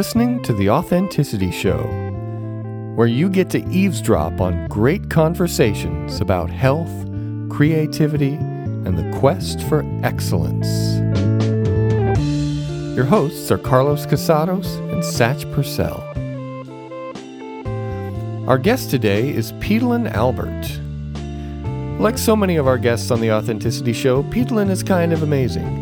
Listening to The Authenticity Show, where you get to eavesdrop on great conversations about health, creativity, and the quest for excellence. Your hosts are Carlos Casados and Satch Purcell. Our guest today is Petalyn Albert. Like so many of our guests on The Authenticity Show, Petalyn is kind of amazing.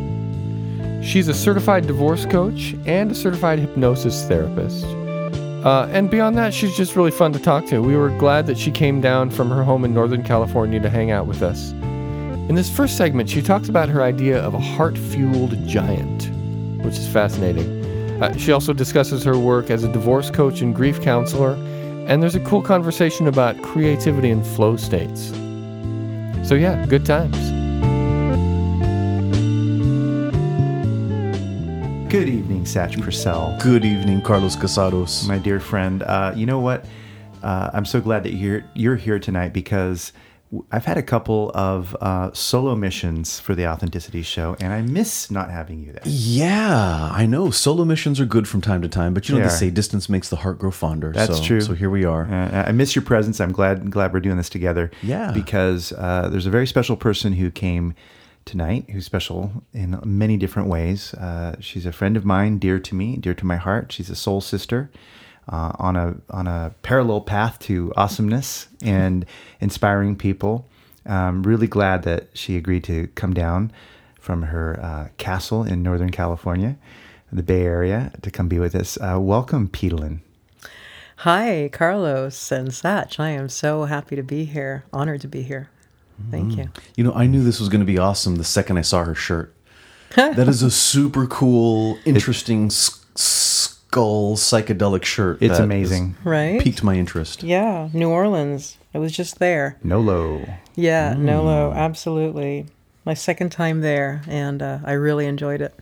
She's a certified divorce coach and a certified hypnosis therapist. Uh, and beyond that, she's just really fun to talk to. We were glad that she came down from her home in Northern California to hang out with us. In this first segment, she talks about her idea of a heart fueled giant, which is fascinating. Uh, she also discusses her work as a divorce coach and grief counselor, and there's a cool conversation about creativity and flow states. So, yeah, good times. Good evening, Satch Purcell. Good evening, Carlos Casados. My dear friend. Uh, you know what? Uh, I'm so glad that you're you're here tonight because I've had a couple of uh, solo missions for the Authenticity Show, and I miss not having you there. Yeah, I know. Solo missions are good from time to time, but you know They they say distance makes the heart grow fonder. That's so, true. So here we are. Uh, I miss your presence. I'm glad glad we're doing this together. Yeah. Because uh, there's a very special person who came tonight who's special in many different ways. Uh, she's a friend of mine, dear to me, dear to my heart. She's a soul sister. Uh, on a on a parallel path to awesomeness and inspiring people. I'm really glad that she agreed to come down from her uh, castle in Northern California, the Bay Area, to come be with us. Uh, welcome, Petalyn. Hi, Carlos and Satch. I am so happy to be here. Honored to be here. Thank you. You know, I knew this was going to be awesome the second I saw her shirt. that is a super cool, interesting s- skull psychedelic shirt. It's that amazing. Right? Piqued my interest. Yeah, New Orleans. I was just there. Nolo. Yeah, Mm. Nolo, absolutely. My second time there, and uh, I really enjoyed it.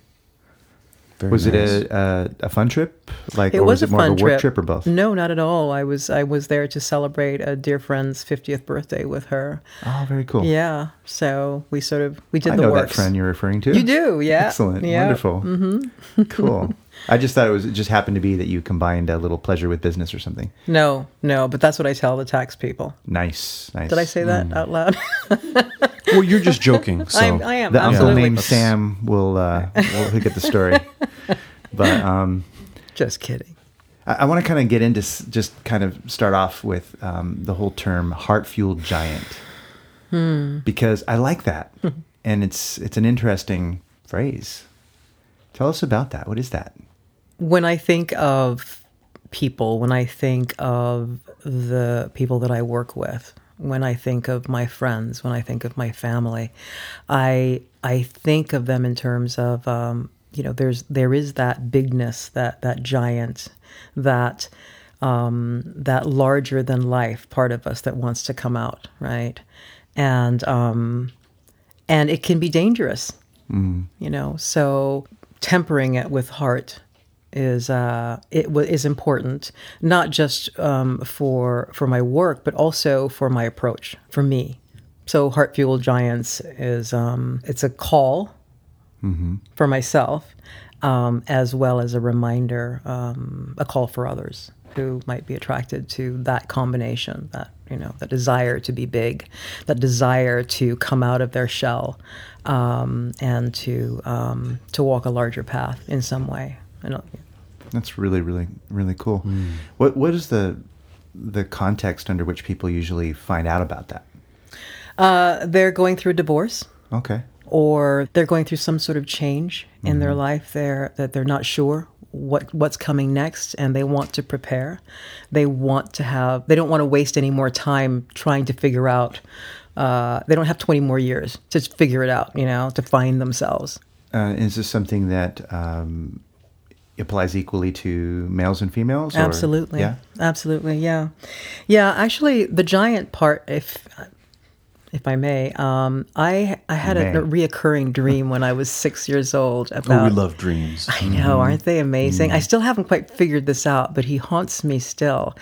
Very Was nice. it a, a a fun trip? Like, It or was, was it a more fun of a work trip. trip or both? No, not at all. I was I was there to celebrate a dear friend's 50th birthday with her. Oh, very cool. Yeah, so we sort of we did I the know works. that friend you're referring to. You do, yeah. Excellent. Yeah. Wonderful. Mm-hmm. cool. I just thought it was it just happened to be that you combined a little pleasure with business or something. No, no, but that's what I tell the tax people. Nice. Nice. Did I say that out loud? Well, you're just joking. So. I'm, I am The uncle named Sam will uh, will get the story. but um, Just kidding. I, I want to kind of get into s- just kind of start off with um, the whole term heart fueled giant Hmm. because I like that and it's it's an interesting phrase. Tell us about that. What is that? When I think of people, when I think of the people that I work with, when I think of my friends, when I think of my family, I I think of them in terms of um, you know there's there is that bigness, that that giant, that um, that larger than life part of us that wants to come out, right? And um, and it can be dangerous you know so tempering it with heart is uh it wa- is important not just um for for my work but also for my approach for me. So heart fueled giants is um it's a call for myself um as well as a reminder um a call for others who might be attracted to that combination that you know that desire to be big that desire to come out of their shell um, and to um, to walk a larger path in some way. I don't, That's really really really cool. Hmm. What what is the the context under which people usually find out about that? uh, they're going through a divorce Okay. or they're going through some sort of change in their life they're that they're not sure what what's coming next and they want to prepare they want to have they don't want to waste any more time trying to figure out uh, they don't have 20 more years to figure it out you know to find themselves Uh, is this something that um, applies equally to males and females? or- Absolutely. Yeah. Absolutely. Yeah. Yeah. Actually, the giant part, if if I may, um, I I had a, may. reoccurring dream when I was six years old Oh, about. we love dreams. I know, aren't they amazing? I still haven't quite figured this out, but he haunts me still.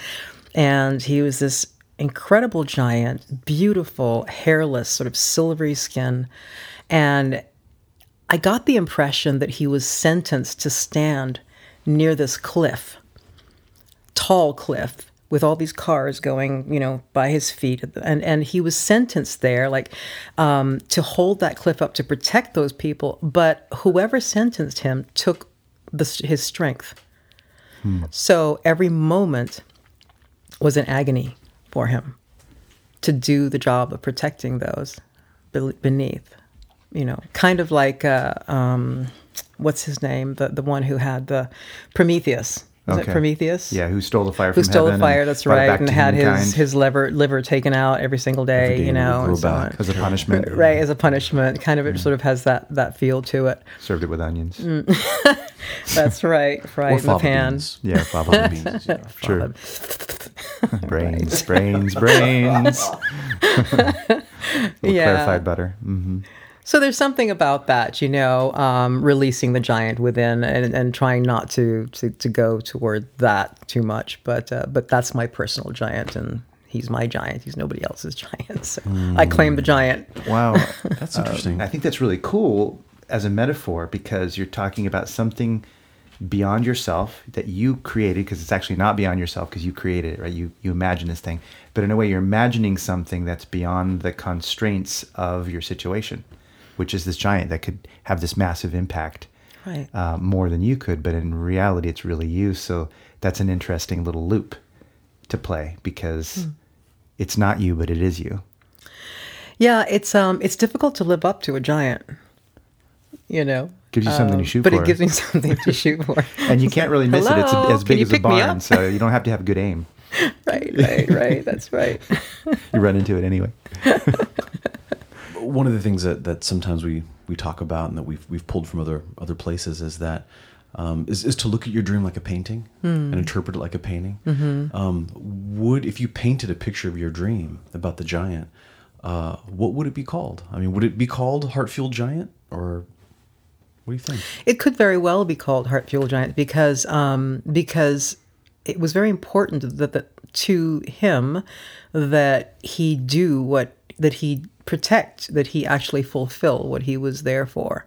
And he was this incredible giant, beautiful, hairless, sort of silvery skin. And I got the impression that he was sentenced to stand near this cliff, tall cliff with all these cars going, you know, by his feet, and and he was sentenced there, like, um, to hold that cliff up to protect those people. But whoever sentenced him took the, his strength. So every moment was an agony for him to do the job of protecting those beneath. You know, kind of like uh, um, what's his name, the the one who had the Prometheus. Is it Okay. Prometheus? Yeah, who stole the fire who from stole the fire. That's right, and had his his liver liver taken out every single day. day you know, and so on. as a punishment. right as a punishment. Kind of it sort of has that that feel to it. Served it with onions. Mm. That's right, right in the pan. beans. Yeah, Fava beans. yeah. True. brains, brains, brains. Yeah. Clarified butter. hmm So there's something about that, you know, um, releasing the giant within and, and trying not to, to to go toward that too much. But uh, but that's my personal giant, and he's my giant. He's nobody else's giant. So I claim the giant. Wow, That's interesting. I think that's really cool as a metaphor because you're talking about something beyond yourself that you created because it's actually not beyond yourself because you created it, right? You you imagine this thing, but in a way you're imagining something that's beyond the constraints of your situation, which is this giant that could have this massive impact. Right. Uh, more than you could, but in reality, it's really you. So that's an interesting little loop to play because it's not you, but it is you. Yeah, it's um it's difficult to live up to a giant. You know. Gives you something to Um, shoot but for. But it gives me something to shoot for. and you can't really miss it. It's Hello, as big as a barn, so you don't have to have good aim. right, right, right. That's right. You run into it anyway. One of the things that, that sometimes we, we talk about and that we've we've pulled from other other places is that um, is, is to look at your dream like a painting and interpret it like a painting. Um, would if you painted a picture of your dream about the giant, uh, what would it be called? I mean, would it be called Heart Fueled Giant or what do you think? It could very well be called Heart Fuel Giant because um, because it was very important that, that to him that he do what that he protect that he actually fulfill what he was there for,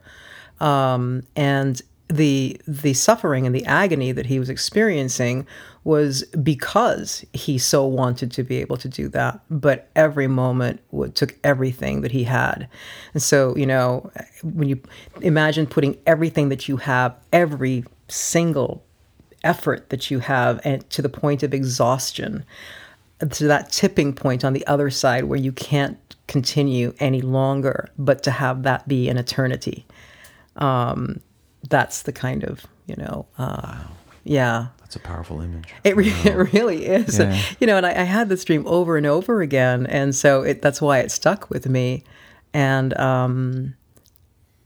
um, and the the suffering and the agony that he was experiencing was because he so wanted to be able to do that but every moment took everything that he had. And so you know when you imagine putting everything that you have every single effort that you have and to the point of exhaustion to that tipping point on the other side where you can't continue any longer but to have that be an eternity. Um, that's the kind of you know uh, yeah. That's a powerful image. it, re- it really is. Yeah. you know and I, I had this dream over and over again and so it, that's why it stuck with me. And um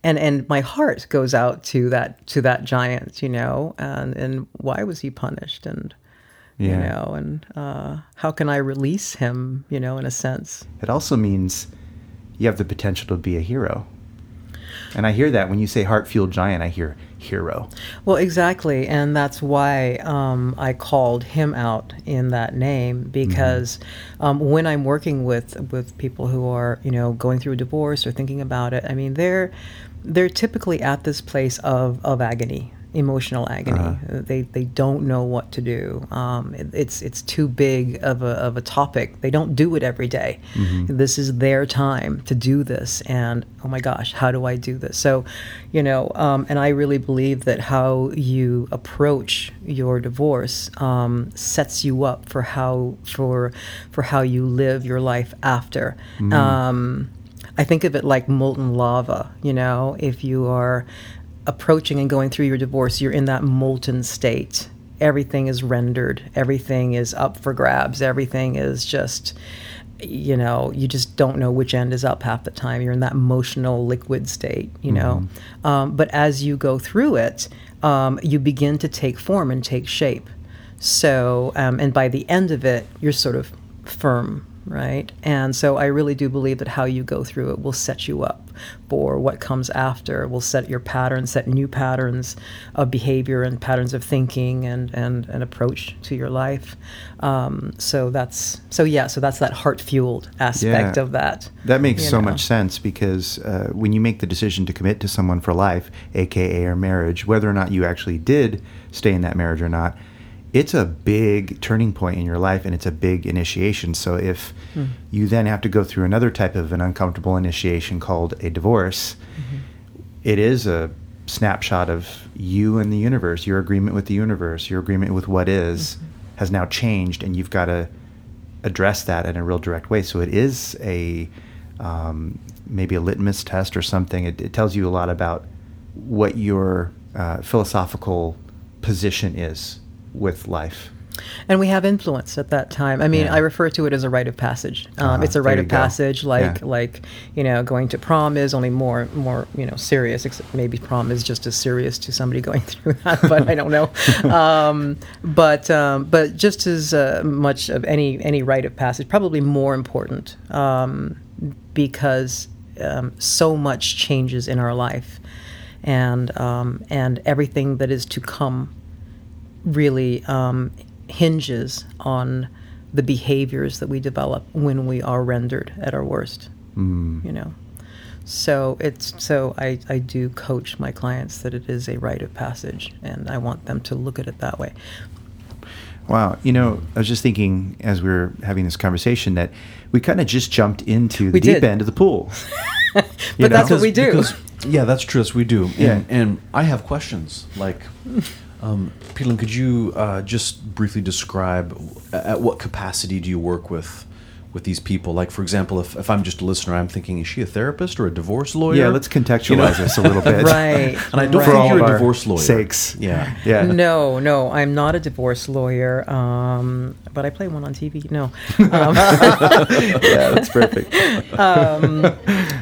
and and my heart goes out to that to that giant you know and and why was he punished? And you know and uh how can i release him you know in a sense? It also means you have the potential to be a hero. And I hear that when you say heart fueled giant, I hear hero. Well, exactly, and that's why um, I called him out in that name because um, when I'm working with with people who are you know going through a divorce or thinking about it, I mean they're they're typically at this place of of agony, emotional agony. Uh-huh. They they don't know what to do. Um, it- it's it's too big of a of a topic. They don't do it every day. This is their time to do this, and oh my gosh, how do I do this? So, you know, um, and I really believe that how you approach your divorce um, sets you up for how for for how you live your life after. Um, I think of it like molten lava. You know, if you are approaching and going through your divorce, you're in that molten state. Everything is rendered. Everything is up for grabs. Everything is just, you know, you just don't know which end is up half the time. You're in that emotional liquid state, you know. Um, but as you go through it, um, you begin to take form and take shape. So, um, and by the end of it, you're sort of firm right? And so I really do believe that how you go through it will set you up for what comes after, will set your patterns, set new patterns of behavior and patterns of thinking and, and an approach to your life. Um, so that's, so yeah, so that's that heart fueled aspect Yeah. of that. That makes so know. much sense because uh, when you make the decision to commit to someone for life, aka or marriage, whether or not you actually did stay in that marriage or not, it's a big turning point in your life and it's a big initiation. So if Hmm. you then have to go through another type of an uncomfortable initiation called a divorce, Mm-hmm. it is a snapshot of you and the universe, your agreement with the universe, your agreement with what is, Mm-hmm. has now changed, and you've got to address that in a real direct way. So it is a um, maybe a litmus test or something. It, it tells you a lot about what your uh, philosophical position is with life. And we have influence at that time. I mean, Yeah. I refer to it as a rite of passage. Um, Uh-huh, it's a rite of go. passage, like Yeah. like you know, going to prom is only more more you know serious. Except maybe prom is just as serious to somebody going through that, but I don't know. Um, but um, but just as uh, much of any any rite of passage, probably more important um, because um, so much changes in our life, and um, and everything that is to come really um, hinges on the behaviors that we develop when we are rendered at our worst. Mm. You know, so it's so I, I do coach my clients that it is a rite of passage, and I want them to look at it that way. Wow. You know, I was just thinking as we were having this conversation that we kind of just jumped into the We deep did. end of the pool. But You that's know? what we do. Because, yeah, that's true. Yes, we do. And, Yeah. and I have questions. Like, um, Petalyn, could you uh, just briefly describe at what capacity do you work with with these people? Like, for example, if, if I'm just a listener, I'm thinking, is she a therapist or a divorce lawyer? Yeah, let's contextualize this a little bit. Right. And I don't right. Think you're a divorce lawyer. sakes. Yeah. Yeah. No, no, I'm not a divorce lawyer, um, but I play one on TV. No, um, yeah, that's perfect. um,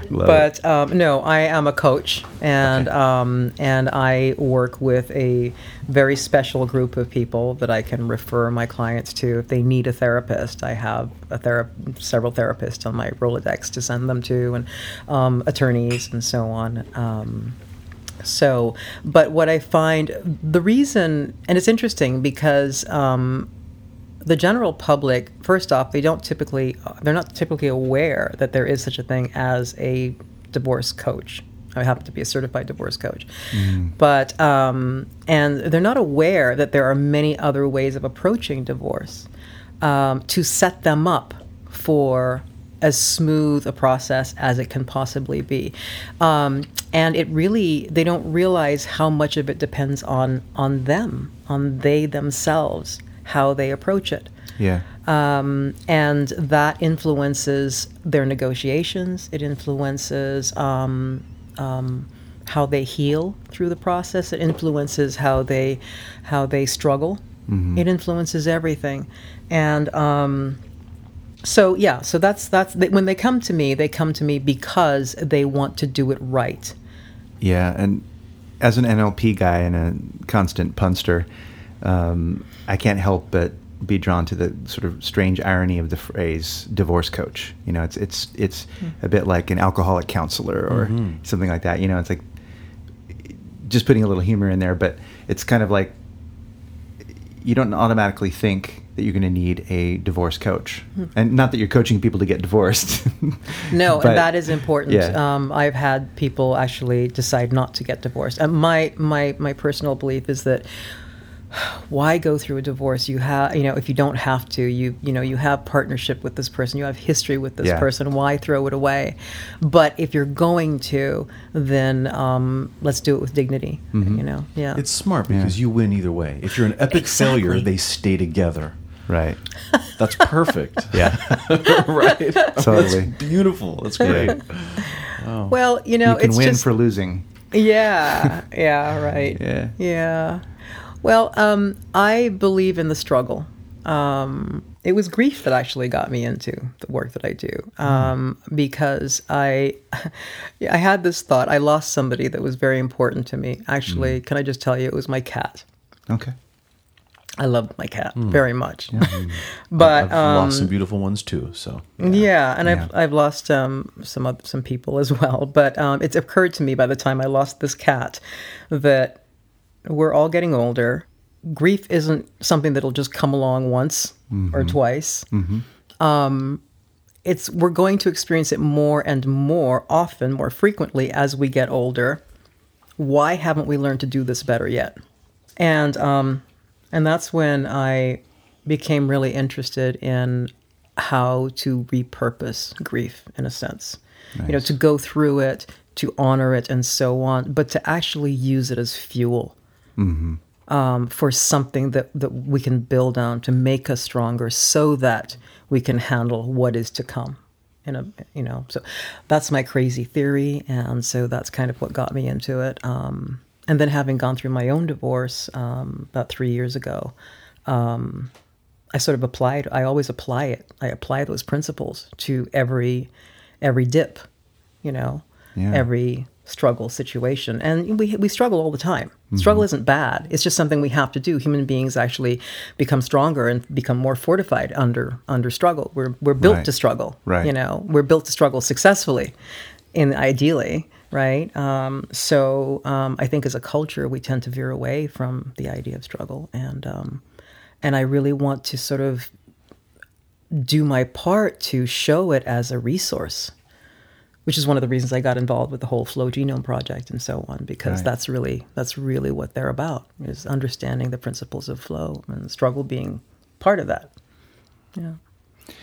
Love but um, no, I am a coach, and Okay. um, and I work with a very special group of people that I can refer my clients to if they need a therapist. I have a thera- several therapists on my Rolodex to send them to, and um, attorneys and so on. Um, so, but what I find the reason, and it's interesting because um, the general public, first off, they don't typically, they're not typically aware that there is such a thing as a divorce coach. I happen to be a certified divorce coach, but um, and they're not aware that there are many other ways of approaching divorce um, to set them up for as smooth a process as it can possibly be. Um, and it really, they don't realize how much of it depends on on them, on they themselves, how they approach it. Yeah. Um, and that influences their negotiations. It influences um, um, how they heal through the process. It influences how they how they struggle. It influences everything, and um, so yeah. So that's that's when they come to me. They come to me because they want to do it right. Yeah, and as an NLP guy and a constant punster, um, I can't help but be drawn to the sort of strange irony of the phrase "divorce coach." You know, it's it's it's a bit like an alcoholic counselor or Mhm. something like that. You know, it's like just putting a little humor in there, but it's kind of like you don't automatically think that you're going to need a divorce coach, and not that you're coaching people to get divorced. No, but- and that is important. Yeah. Um, I've had people actually decide not to get divorced. And my my my personal belief is that why go through a divorce? You have, you know, if you don't have to, you you know, you have partnership with this person, you have history with this Yeah. person. Why throw it away? But if you're going to, then um, let's do it with dignity. Mhm. You know, yeah. It's smart Yeah. because you win either way. If you're an epic failure, they stay together. right. That's perfect. Yeah. right. Totally. That's beautiful. That's great. Oh. well, you know, you can it's win just for losing. Yeah, yeah, right. Yeah. Yeah. Well, um, I believe in the struggle. Um, it was grief that actually got me into the work that I do um, because I, I had this thought. I lost somebody that was very important to me. Actually, can I just tell you, it was my cat. Okay. I loved my cat very much. but I've um, lost some beautiful ones too. So yeah, and Yeah. I've I've lost um, some some people as well. But um, it's occurred to me by the time I lost this cat that we're all getting older. Grief isn't something that'll just come along once or twice. Um, it's we're going to experience it more and more often, more frequently as we get older. Why haven't we learned to do this better yet? And um, and that's when I became really interested in how to repurpose grief in a sense. You know, to go through it, to honor it, and so on, but to actually use it as fuel um, for something that, that we can build on to make us stronger so that we can handle what is to come. In a, you know, so that's my crazy theory. And so that's kind of what got me into it. Um, and then having gone through my own divorce um, about three years ago, um, I sort of applied. I always apply it. I apply those principles to every every dip, you know, Yeah. every struggle situation. And we we struggle all the time. Struggle isn't bad. It's just something we have to do. Human beings actually become stronger and become more fortified under under struggle. We're we're built Right. to struggle. Right. You know, we're built to struggle successfully, in ideally. Right. Um, so um, I think as a culture we tend to veer away from the idea of struggle, and um, and I really want to sort of do my part to show it as a resource, which is one of the reasons I got involved with the whole Flow Genome Project and so on, because Right. that's really that's really what they're about is understanding the principles of flow and struggle being part of that. Yeah.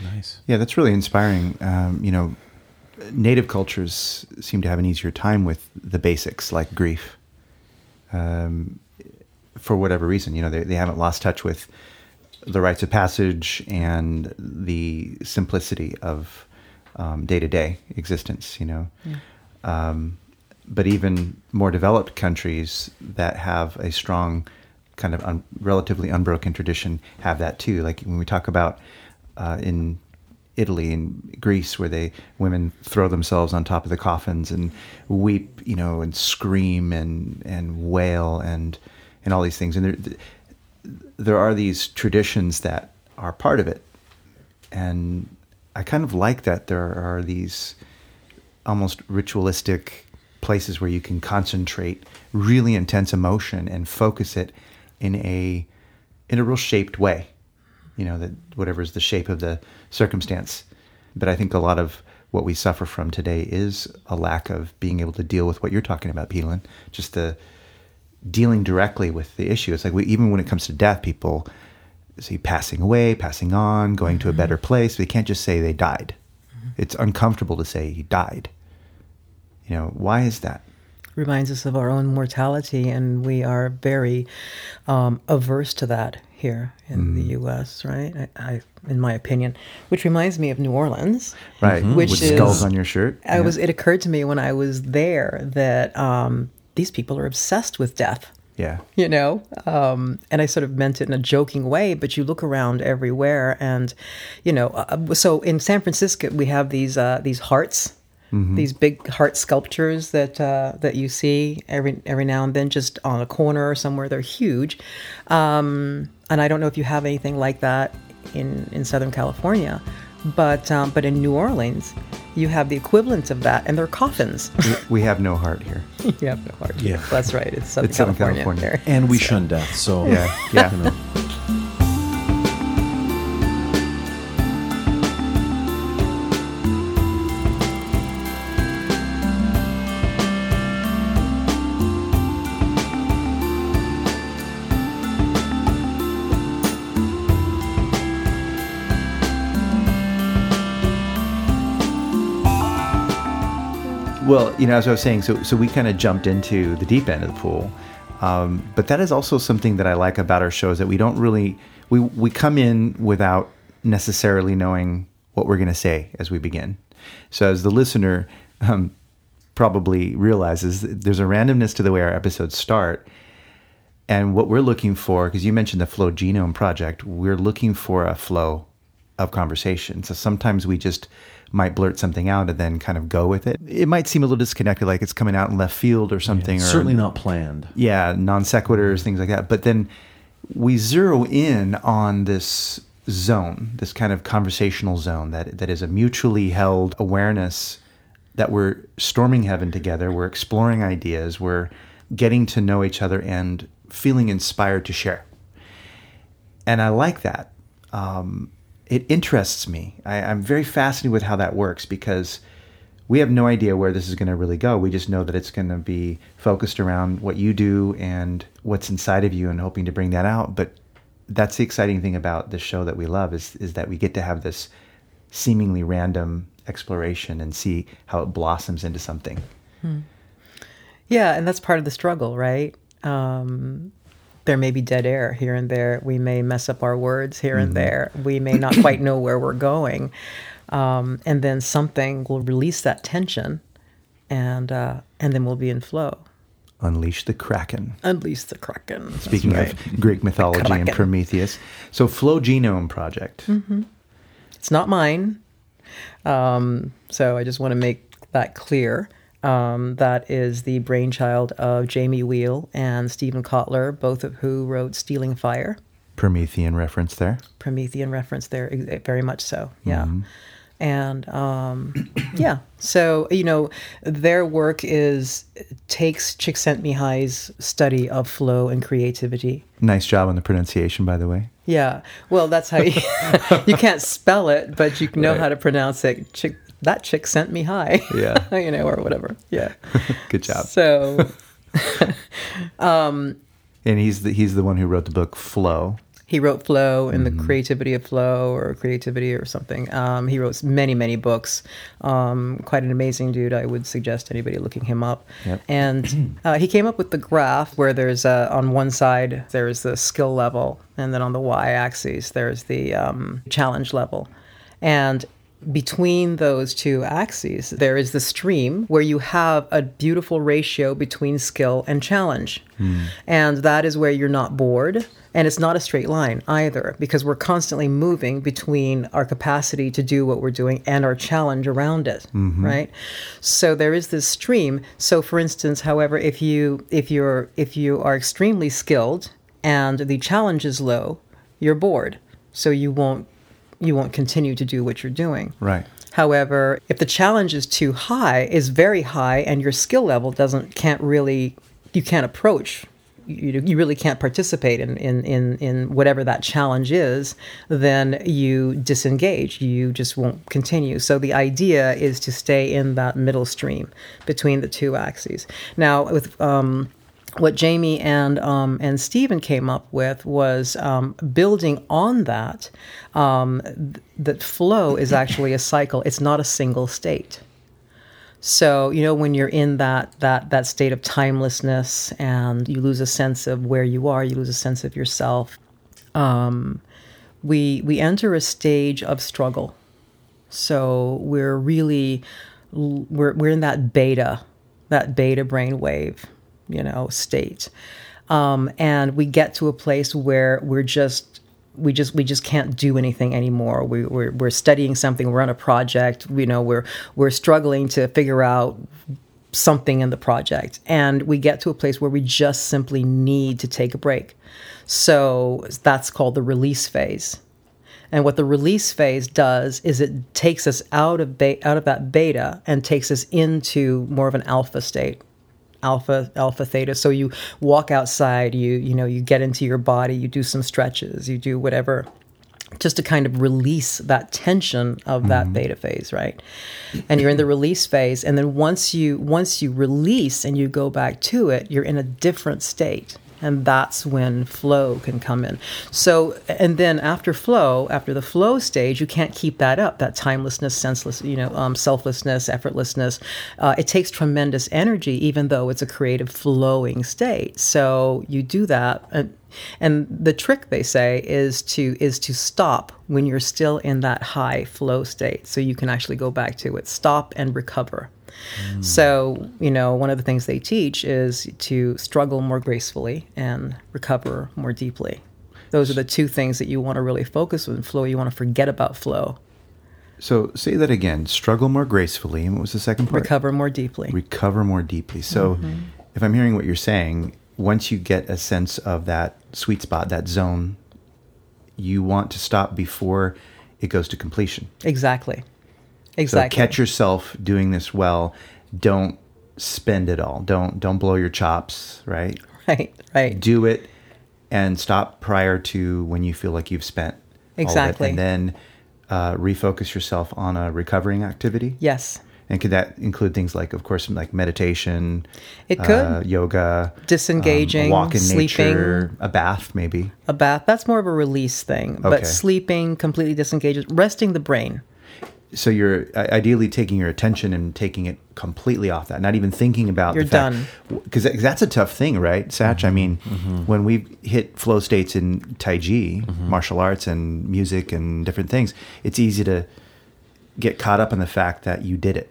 nice. Yeah, that's really inspiring. Um, you know, native cultures seem to have an easier time with the basics like grief. Um, for whatever reason, you know, they, they haven't lost touch with the rites of passage and the simplicity of day to day existence, you know. Um, but even more developed countries that have a strong kind of un- relatively unbroken tradition have that too. Like when we talk about uh, in Italy and Greece, where they women throw themselves on top of the coffins and weep, you know, and scream and and wail and and all these things. And there there are these traditions that are part of it, and I kind of like that there are these almost ritualistic places where you can concentrate really intense emotion and focus it in a in a real shaped way you know that whatever is the shape of the circumstance but i think a lot of what we suffer from today is a lack of being able to deal with what you're talking about Petalyn. just the dealing directly with the issue it's like we, even when it comes to death people see passing away passing on going to a better place they can't just say they died it's uncomfortable to say he died you know why is that reminds us of our own mortality, and we are very um, averse to that here in the U.S. Right? I, I, in my opinion, which reminds me of New Orleans. right Which with is- skulls on your shirt I Yeah. was. It occurred to me when I was there that um, these people are obsessed with death. Yeah. You know um, and i sort of meant it in a joking way but you look around everywhere and you know uh, so in san francisco we have these uh, these hearts these big heart sculptures that uh, that you see every every now and then just on a corner or somewhere. They're huge. Um, and i don't know if you have anything like that in in southern california but um, but in new orleans you have the equivalent of that and they're coffins we have no heart here you have no heart Yeah. that's right it's southern, It's Southern california, California. there. And we shun death. So Yeah, yeah. you know. Well, you know, as I was saying, so so we kind of jumped into the deep end of the pool, um, but that is also something that I like about our show is that we don't really we we come in without necessarily knowing what we're going to say as we begin. So as the listener um, probably realizes, there's a randomness to the way our episodes start, and what we're looking for, because you mentioned the Flow Genome Project, we're looking for a flow of conversation. So sometimes we just might blurt something out and then kind of go with it. It might seem a little disconnected, like it's coming out in left field or something. or certainly not planned. yeah, non sequiturs, things like that. But then we zero in on this zone, this kind of conversational zone that that is a mutually held awareness that we're storming heaven together, we're exploring ideas, we're getting to know each other and feeling inspired to share. And I like that. Um, it interests me. I, I'm very fascinated with how that works because we have no idea where this is going to really go. We just know that it's going to be focused around what you do and what's inside of you and hoping to bring that out. But that's the exciting thing about this show that we love is, is that we get to have this seemingly random exploration and see how it blossoms into something. Hmm. Yeah, and that's part of the struggle, right? Um, there may be dead air here and there. We may mess up our words here mm-hmm. and there. We may not quite know where we're going. Um, and then something will release that tension, and uh, and then we'll be in flow. Unleash the Kraken. Unleash the Kraken. Speaking right. of Greek mythology and Prometheus, so Flow Genome Project. Mm-hmm. It's not mine, um, so I just want to make that clear. Um, that is the brainchild of Jamie Wheal and Steven Kotler, both of who wrote Stealing Fire. Promethean reference there. Promethean reference there, very much so. Yeah. Mm-hmm. And um, yeah, so you know, their work is takes Csikszentmihalyi's study of flow and creativity. Nice job on the pronunciation, by the way. Yeah, well, that's how you, you can't spell it, but you know right. how to pronounce it. Chick, that chick sent me high. Yeah. you know, or whatever. Yeah. Good job. So, um, and he's the he's the one who wrote the book Flow. He wrote Flow and mm-hmm. the Creativity of Flow or Creativity or something. Um, he wrote many, many books. Um, quite an amazing dude. I would suggest anybody looking him up. Yep. And uh, he came up with the graph where there's uh, on one side there's the skill level, and then on the y-axis there's the um, challenge level. And between those two axes, there is the stream where you have a beautiful ratio between skill and challenge. Mm. And that is where you're not bored. And it's not a straight line either, because we're constantly moving between our capacity to do what we're doing and our challenge around it, mm-hmm. right? So there is this stream. So, for instance, however, if you if you're if you are extremely skilled and the challenge is low, you're bored, so you won't you won't continue to do what you're doing. Right. However, if the challenge is too high, is very high, and your skill level doesn't can't really you can't approach you, you really can't participate in, in, in, in whatever that challenge is, then you disengage. You just won't continue. So the idea is to stay in that middle stream between the two axes. Now, with um, what Jamie and um, and Steven came up with was um, building on that. Um, th- that flow is actually a cycle. It's not a single state. So you know when you're in that that that state of timelessness and you lose a sense of where you are, you lose a sense of yourself. Um, we we enter a stage of struggle. So we're really we're we're in that beta, that beta brain wave you know, state. Um, and we get to a place where we're just we just we just can't do anything anymore. We, we're we're studying something. We're on a project. You know, we're we're struggling to figure out something in the project, and we get to a place where we just simply need to take a break. So that's called the release phase. And what the release phase does is it takes us out of be- out of that beta and takes us into more of an alpha state alpha alpha theta. So you walk outside you you know you get into your body you do some stretches you do whatever just to kind of release that tension of that mm-hmm. beta phase right? And you're in the release phase and then once you once you release and you go back to it you're in a different state and that's when flow can come in. So and then after flow after the flow stage you can't keep that up that timelessness senseless you know um, selflessness effortlessness. Uh, it takes tremendous energy even though it's a creative flowing state. So you do that and, and the trick they say is to is to stop when you're still in that high flow state so you can actually go back to it. Stop and recover so, you know, one of the things they teach is to struggle more gracefully and recover more deeply. Those are the two things that you want to really focus on flow. You want to forget about flow. So, say that again struggle more gracefully. And what was the second part? Recover more deeply. Recover more deeply. So, mm-hmm. if I'm hearing what you're saying, once you get a sense of that sweet spot, that zone, you want to stop before it goes to completion. Exactly. So Exactly. catch yourself doing this well. Don't spend it all. Don't don't blow your chops, right? Right. Right. Do it and stop prior to when you feel like you've spent all of it, Exactly. and then uh, refocus yourself on a recovering activity. Yes. And could that include things like, of course, like meditation? It could. uh, yoga, Disengaging, um, walk in sleeping. nature, a bath, maybe. A bath. That's more of a release thing. Okay. But sleeping, completely disengaged, resting the brain. So you're ideally taking your attention and taking it completely off that, not even thinking about. You're the fact, done. Because that's a tough thing, right, Satch? I mean, when we hit flow states in Tai Chi, martial arts, and music and different things, it's easy to get caught up in the fact that you did it.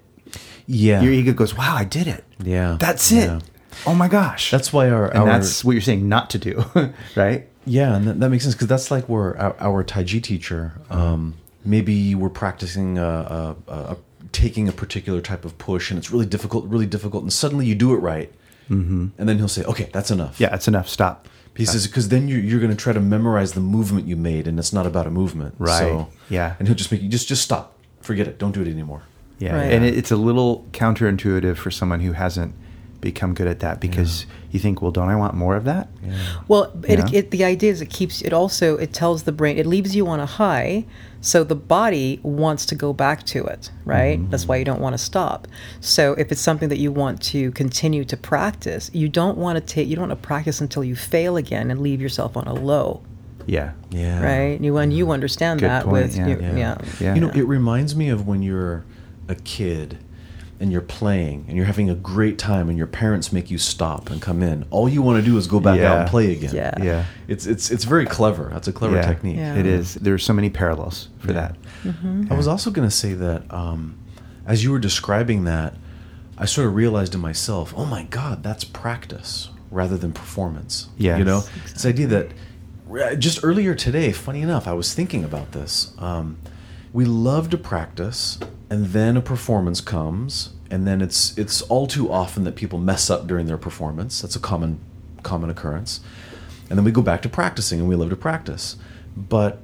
Yeah. Your ego goes, "Wow, I did it. Yeah. That's it. Yeah. Oh my gosh." That's why our, and our that's what you're saying not to do, right? Yeah, and that, that makes sense because that's like where our, our Tai Chi teacher, um, maybe we're practicing a, a, a, taking a particular type of push, and it's really difficult, really difficult, and suddenly you do it right, mm-hmm. and then he'll say, "Okay, that's enough." Yeah, it's enough. Stop. He says because then you're, you're going to try to memorize the movement you made, and it's not about a movement, Right. So, Yeah. and he'll just make you just just stop, forget it, don't do it anymore. Yeah, Right. and it's a little counterintuitive for someone who hasn't become good at that because you think, well, don't I want more of that? Well, it, Yeah. it, the idea is it keeps it also it tells the brain it leaves you on a high, so the body wants to go back to it, right? That's why you don't want to stop. So if it's something that you want to continue to practice, you don't want to take you don't want to practice until you fail again and leave yourself on a low, Yeah, Yeah, right? You and you understand Good that point, with yeah. you- Yeah. yeah. Yeah. You know, it reminds me of when you're a kid and you're playing and you're having a great time and your parents make you stop and come in. All you want to do is go back out and play again. Yeah. yeah, It's it's it's very clever. That's a clever yeah. technique. Yeah. It is. There are so many parallels for that. I was also going to say that um, as you were describing that, I sort of realized in myself, oh my God, that's practice rather than performance. yeah You know, this idea that uh, just earlier today, funny enough, I was thinking about this. Um, we love to practice, and then a performance comes, and then it's it's all too often that people mess up during their performance. That's a common common occurrence, and then we go back to practicing, and we love to practice, but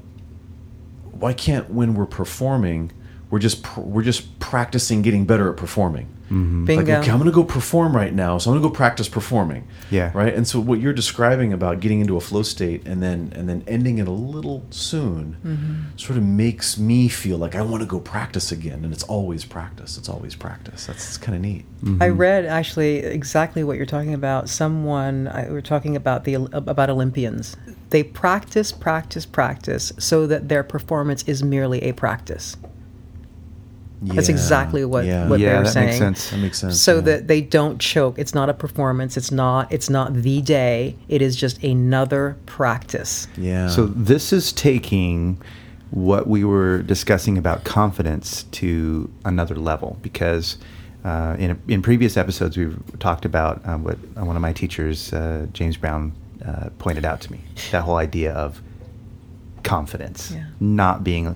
why can't when we're performing we're just pr- we're just practicing getting better at performing Bingo. like okay i'm gonna go perform right now so i'm gonna go practice performing Yeah. right and so what you're describing about getting into a flow state and then and then ending it a little soon Mm-hmm. sort of makes me feel like i want to go practice again and it's always practice it's always practice that's kind of neat I read actually exactly what you're talking about. Someone I, we we're talking about the about Olympians. They practice, practice, practice, so that their performance is merely a practice. That's exactly what yeah. what Yeah, they're that saying. makes sense. that makes sense So yeah. that they don't choke. It's not a performance. It's not. It's not the day. It is just another practice. yeah So this is taking what we were discussing about confidence to another level because uh, in in previous episodes we've talked about uh, what uh, one of my teachers, uh, James Brown, uh, pointed out to me that whole idea of confidence Yeah. not being,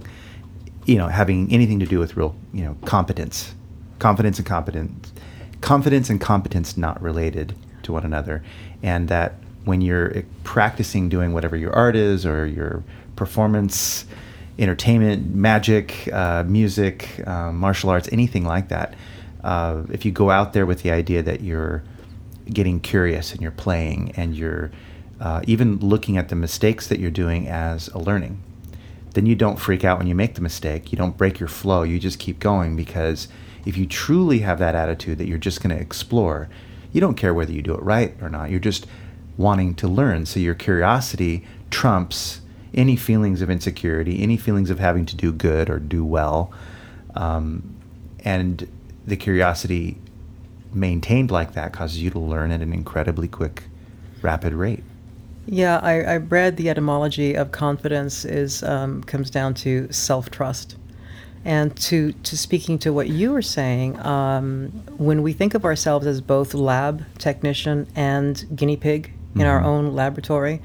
you know, having anything to do with real, you know, competence, confidence and competence, confidence and competence not related to one another, and that when you're practicing doing whatever your art is or your performance, entertainment, magic, uh, music, uh, martial arts, anything like that, uh, if you go out there with the idea that you're getting curious and you're playing and you're uh, even looking at the mistakes that you're doing as a learning, then you don't freak out when you make the mistake. You don't break your flow. You just keep going because if you truly have that attitude that you're just going to explore, you don't care whether you do it right or not. You're just wanting to learn. So your curiosity trumps any feelings of insecurity, any feelings of having to do good or do well. Um, and the curiosity maintained like that causes you to learn at an incredibly quick, rapid rate. Yeah, I, I read the etymology of confidence is um, comes down to self trust, and to to speaking to what you were saying, um, when we think of ourselves as both lab technician and guinea pig, in our own laboratory,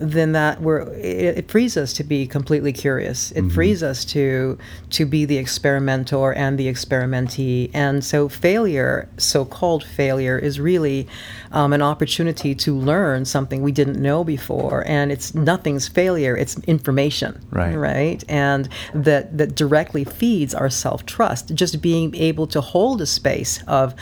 then that we're it, it frees us to be completely curious. It frees us to to be the experimenter and the experimentee. And so failure, so-called failure, is really um, an opportunity to learn something we didn't know before. And it's nothing's failure; it's information, Right. Right, and that that directly feeds our self-trust. Just being able to hold a space of.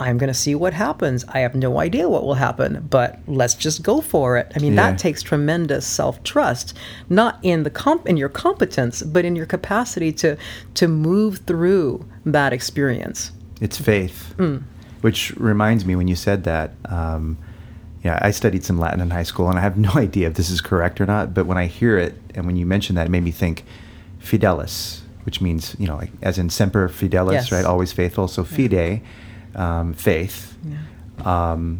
I'm going to see what happens. I have no idea what will happen, but let's just go for it. I mean, Yeah. that takes tremendous self-trust, not in the comp in your competence, but in your capacity to to move through that experience. It's faith, Mm. which reminds me when you said that. Um, yeah, I studied some Latin in high school, and I have no idea if this is correct or not. But when I hear it, and when you mentioned that, it made me think fidelis, which means you know, like as in semper fidelis, Yes. right? Always faithful. So fide, um, faith, um,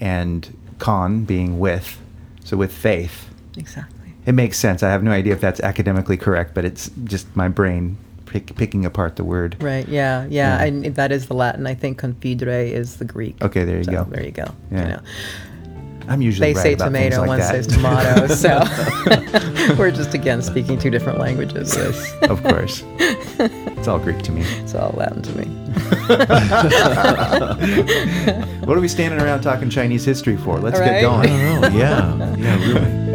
and con being with. So with faith, Exactly. it makes sense. I have no idea if that's academically correct, but it's just my brain pick, picking apart the word. Right. Yeah. Yeah. Yeah. And that is the Latin. I think confidere is the Greek. Okay, there you So, go. There you go. Yeah. You know. I'm usually They right say about tomato, like one that. says tomato. So we're just again speaking two different languages. yes, of course. It's all Greek to me. It's all Latin to me. What are we standing around talking Chinese history for? Let's All get going. I. Yeah, yeah, really.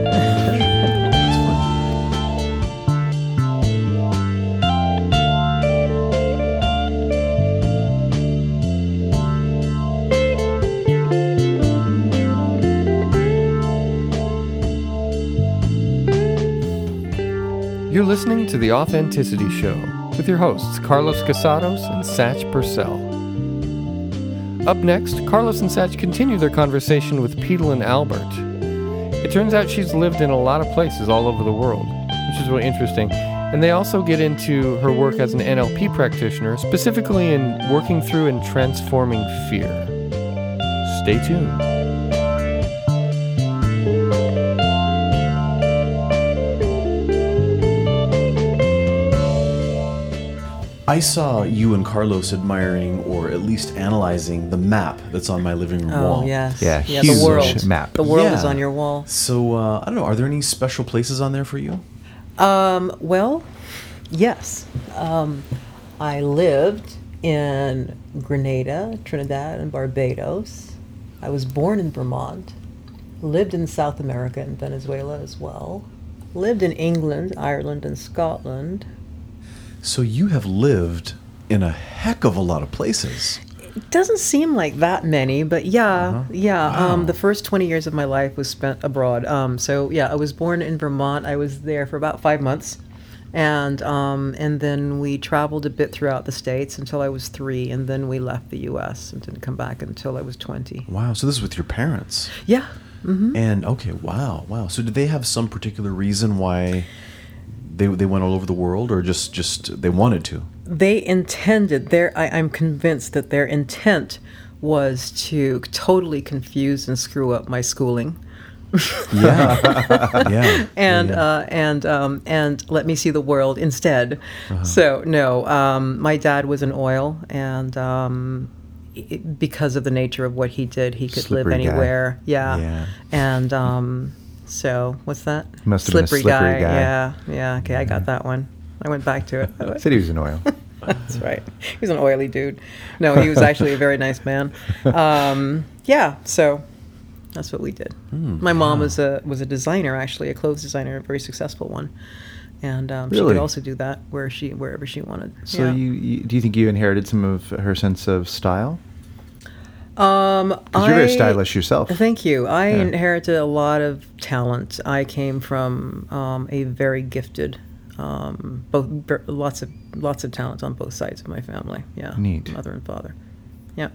You're listening to The Authenticity Show with your hosts, Carlos Casados and Satch Purcell. Up next, Carlos and Satch continue their conversation with Petalyn Albert. It turns out she's lived in a lot of places all over the world, which is really interesting. And they also get into her work as an NLP practitioner, specifically in working through and transforming fear. Stay tuned. I saw you and Carlos admiring or at least analyzing the map that's on my living room Oh wall. yes. Yeah, yeah. huge The world map. The world is on your wall. So uh, I don't know. Are there any special places on there for you? Um, well, yes. Um, I lived in Grenada, Trinidad, and Barbados. I was born in Vermont. Lived in South America and Venezuela as well. Lived in England, Ireland, and Scotland. So you have lived in a heck of a lot of places. It doesn't seem like that many, but yeah, Uh-huh. yeah. Um, the first 20 years of my life was spent abroad. Um, so yeah, I was born in Vermont. I was there for about five months, and um, and then we traveled a bit throughout the states until I was three, and then we left the U.S. and didn't come back until I was 20. Wow. So this is with your parents. Yeah. hmm And okay, wow, wow. So did they have some particular reason why they they went all over the world, or just just they wanted to? They intended their. I, I'm convinced that their intent was to totally confuse and screw up my schooling. Yeah, yeah. and yeah. uh, and um, and let me see the world instead. Uh-huh. So no, um, my dad was in oil, and um, i because of the nature of what he did, he could Slippery live guy. anywhere. Yeah, Yeah. and um, so what's that? Must have been a slippery guy. Yeah, yeah. Okay, I got that one. I went back to it. Said he was in oil. That's right. He was an oily dude. No, he was actually a very nice man. Um, yeah, so that's what we did. Hmm, My mom wow. was a was a designer, actually, a clothes designer, a very successful one, and um, she could also do that where she wherever she wanted. So yeah. you, you do you think you inherited some of her sense of style? Um, Because you're very stylish yourself. Thank you. I Yeah. inherited a lot of talent. I came from um, a very gifted, um, both lots of lots of talent on both sides of my family. Yeah, Neat. mother and father. Yeah.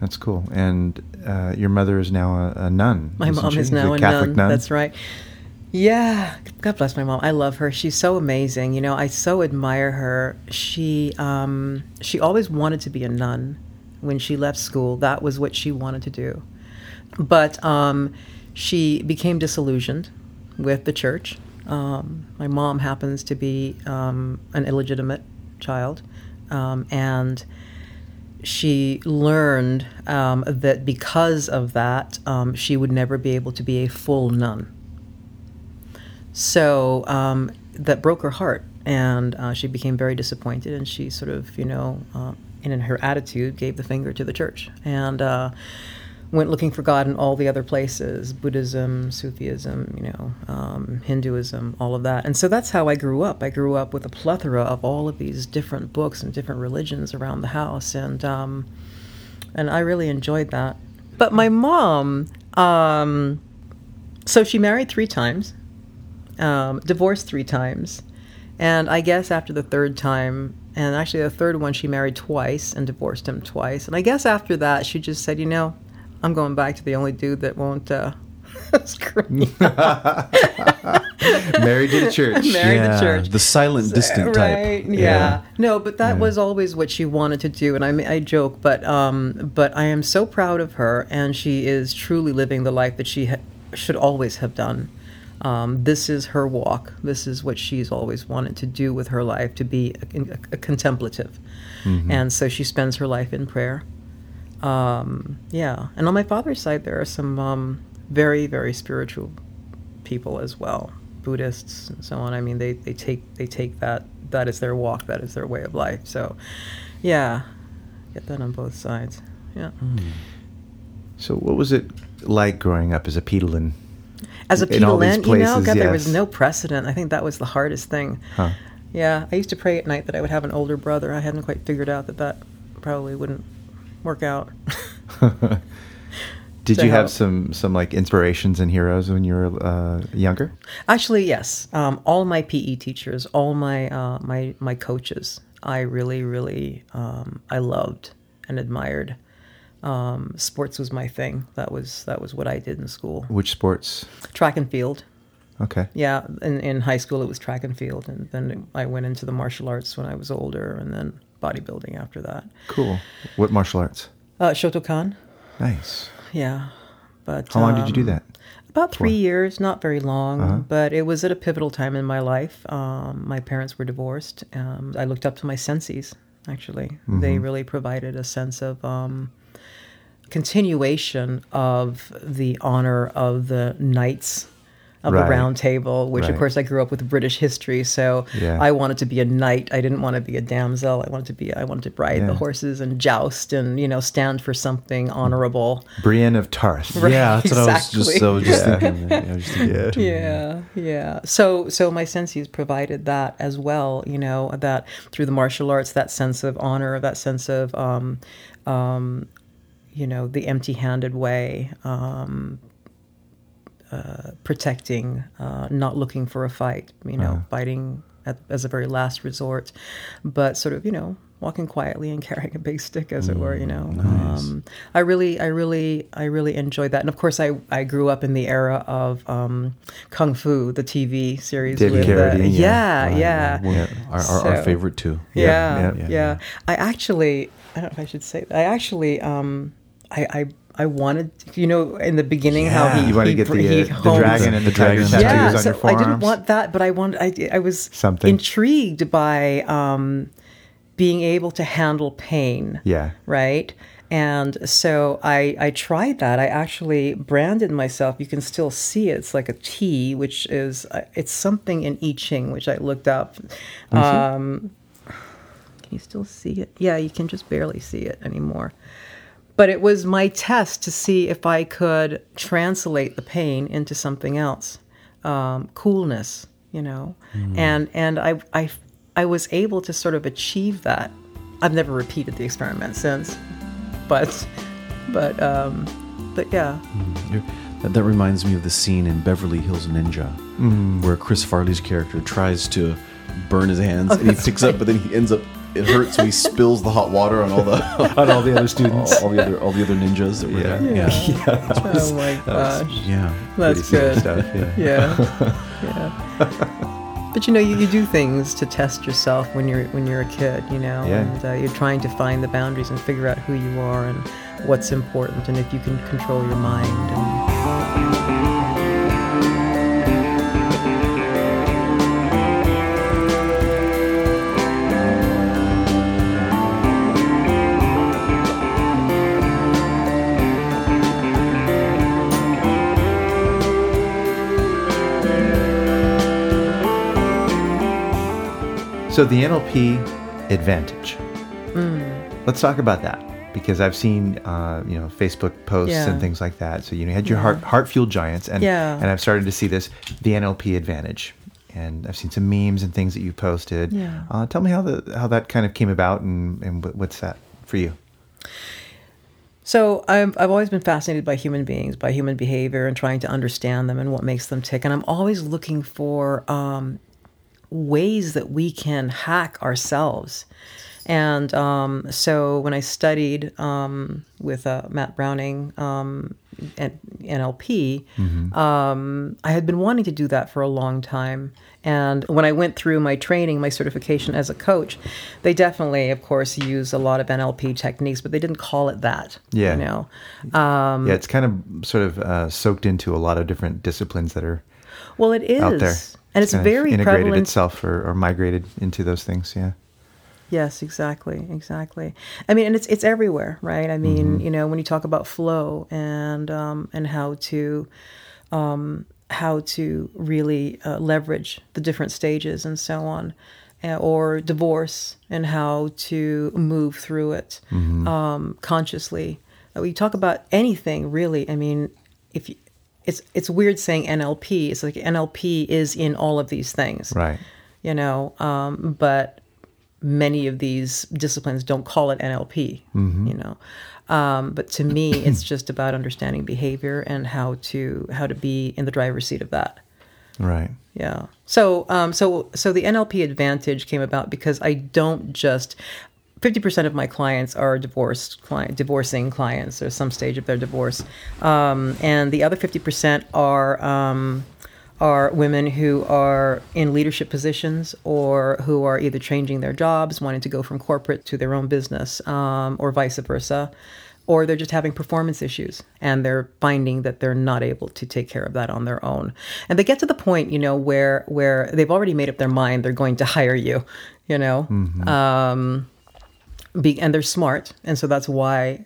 That's cool. And uh, your mother is now a, a nun. My mom she? is now a a Catholic nun. nun. That's right. Yeah, God bless my mom. I love her. She's so amazing. You know, I so admire her. She um, she always wanted to be a nun. When she left school, that was what she wanted to do. But um, she became disillusioned with the church. Um, my mom happens to be um, an illegitimate child, um, and she learned um, that because of that, um, she would never be able to be a full nun. So that broke her heart, and uh, she became very disappointed. And she sort of, you know, uh, and in her attitude, gave the finger to the church and uh, went looking for God in all the other places Buddhism, Sufism, you know, um, Hinduism, all of that. And so that's how I grew up. I grew up with a plethora of all of these different books and different religions around the house. And, um, and I really enjoyed that. But my mom, um, so she married three times, um, divorced three times. And I guess after the third time, and actually the third one, she married twice and divorced him twice. And I guess after that, she just said, you know, I'm going back to the only dude that won't uh, screw me. Married to the church. Married to church. The silent, distant type. Right. Yeah. No, but that was always what she wanted to do, and I, I joke, but um, but I am so proud of her, and she is truly living the life that she ha- should always have done. Um, this is her walk. This is what she's always wanted to do with her life, to be a, a, a contemplative, and so she spends her life in prayer. Um, yeah, and on my father's side, there are some um, very, very spiritual people as well, Buddhists and so on. I mean, they, they take they take that that is their walk, that is their way of life. So, yeah, get that on both sides. Yeah. So, what was it like growing up as a Petalyn? As a these you know, God, there was no precedent. I think that was the hardest thing. Huh. Yeah, I used to pray at night that I would have an older brother. I hadn't quite figured out that that probably wouldn't work out. Did you have some some like inspirations and heroes when you were uh, younger? Actually, yes. Um, all my PE teachers, all my uh, my my coaches, I really, really, um, I loved and admired. Um, sports was my thing. That was that was what I did in school. Which sports? Track and field. Okay. Yeah, in, in high school it was track and field, and then I went into the martial arts when I was older, and then bodybuilding after that. Cool. What martial arts? Uh, Shotokan. Nice. Yeah, but How long did you do um, that? About three years, not very long, Uh-huh. but it was at a pivotal time in my life. Um, my parents were divorced. Um, I looked up to my senseis, actually. Mm-hmm. They really provided a sense of um, continuation of the honor of the knights of Right. the round table, which Right. of course I grew up with British history. So Yeah. I wanted to be a knight. I didn't want to be a damsel. I wanted to be, I wanted to ride Yeah. the horses and joust and, you know, stand for something honorable. Brienne of Tarth. Right. Yeah, that's what I was just, I was just Yeah. thinking. I was just thinking Yeah. Yeah, yeah. So, so my senseis provided that as well. You know that through the martial arts, that sense of honor, that sense of, um, um, you know, the empty-handed way, um, uh, protecting, uh, not looking for a fight. You know, fighting at, as a very last resort, but sort of, you know. Walking quietly and carrying a big stick, as it were, you know. Um, I really, I really, I really enjoyed that, and of course, I I grew up in the era of um, Kung Fu, the TV series. David with, uh, Carradine, yeah. yeah, yeah, Well, Yeah. Our, our, our favorite too. yeah, Yeah, yeah, yeah. I actually, I don't know if I should say. That. I actually, um, I, I, I wanted, you know, in the beginning how he You wanted he, to get the, he uh, the dragon and the, dragon. tattoos yeah, on so your forearms. I didn't want that, but I wanted. I, I was Something. intrigued by um, being able to handle pain. Yeah. Right. And so I, I tried that. I actually branded myself. You can still see it. It's like a T, which is uh, it's something in I Ching, which I looked up. Um, can you still see it? Yeah, you can just barely see it anymore. But it was my test to see if I could translate the pain into something else, um, coolness, you know, and and I I I was able to sort of achieve that. I've never repeated the experiment since, but but um, but yeah, You're- That, that reminds me of the scene in Beverly Hills Ninja, where Chris Farley's character tries to burn his hands and he picks up, but then he ends up it hurts, so he spills the hot water on all the on all the other students. all the other all the other ninjas that were Yeah. there. Yeah, oh my gosh, yeah. that's good. stuff. Yeah. yeah yeah but you know you, you do things to test yourself when you're when you're a kid you know Yeah. and uh, you're trying to find the boundaries and figure out who you are and what's important and if you can control your mind and So the NLP advantage. Mm. Let's talk about that because I've seen uh, you know Facebook posts Yeah. and things like that. So you, know, you had your heart heart fueled giants, and Yeah. and I've started to see this the NLP advantage, and I've seen some memes and things that you posted. Yeah. Uh, tell me how the how that kind of came about, and and what's that for you? So I've, I've always been fascinated by human beings, by human behavior, and trying to understand them and what makes them tick. And I'm always looking for um, ways that we can hack ourselves. And um, so when I studied um, with uh, Matt Browning um, at NLP, um, I had been wanting to do that for a long time. And when I went through my training, my certification as a coach, they definitely, of course, use a lot of NLP techniques, but they didn't call it that. Yeah. You know, Um, yeah, it's kind of sort of uh, soaked into a lot of different disciplines that are well, it is, out there, and it's very integrated prevalent. itself or, or migrated into those things. Yeah. Yes, exactly, exactly. I mean, and it's it's everywhere, right? I mean, you know, when you talk about flow and um, and how to um, how to really uh, leverage the different stages and so on, uh, or divorce and how to move through it um, consciously. Uh, We talk about anything really. I mean, if you, it's it's weird saying NLP. It's like NLP is in all of these things, Right. you know um, but many of these disciplines don't call it nlp you know um, but to me it's just about understanding behavior and how to how to be in the driver's seat of that Right. yeah so um, so so the nlp advantage came about because i don't just 50% of my clients are divorced client divorcing clients or some stage of their divorce. Um, and the other 50% are um, are women who are in leadership positions or who are either changing their jobs wanting to go from corporate to their own business um, or vice versa or they're just having performance issues and they're finding that they're not able to take care of that on their own. And they get to the point you know where where they've already made up their mind they're going to hire you you know? Um, be, and they're smart and so that's why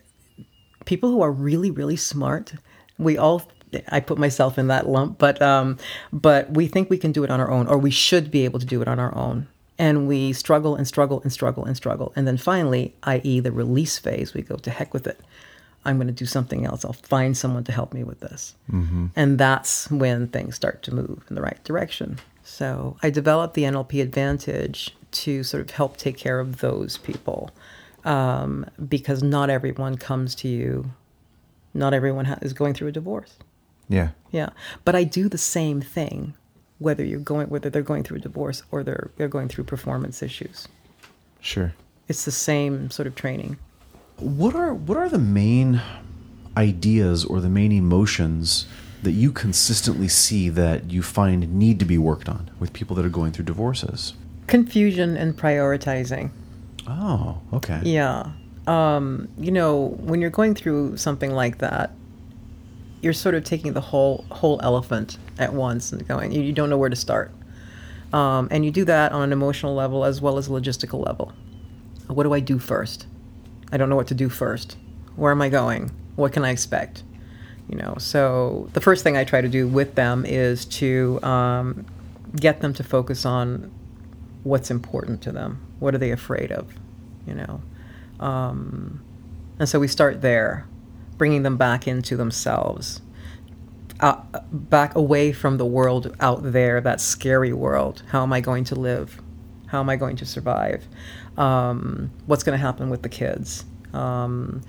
people who are really really smart we all i put myself in that lump but um but we think we can do it on our own or we should be able to do it on our own. And we struggle and struggle and struggle and struggle. And then finally i.e the release phase we go to heck with it. I'm going to do something else. I'll find someone to help me with this. And that's when things start to move in the right direction. So i developed the nlp advantage to sort of help take care of those people um, because not everyone comes to you not everyone ha- is going through a divorce Yeah. yeah but i do the same thing whether you're going whether they're going through a divorce or they're they're going through performance issues Sure. it's the same sort of training What are what are the main ideas or the main emotions that you consistently see that you find need to be worked on with people that are going through divorces? confusion and prioritizing Oh, okay. Yeah. Um, you know, when you're going through something like that, you're sort of taking the whole whole elephant at once and going. You, you don't know where to start, um, and you do that on an emotional level as well as a logistical level. What do I do first? I don't know what to do first. Where am I going? What can I expect? You know. So the first thing I try to do with them is to um, get them to focus on what's important to them. What are they afraid of? You know, um, and so we start there, bringing them back into themselves, out, back away from the world out there, that scary world. How am I going to live? How am I going to survive? Um, what's going to happen with the kids? Um,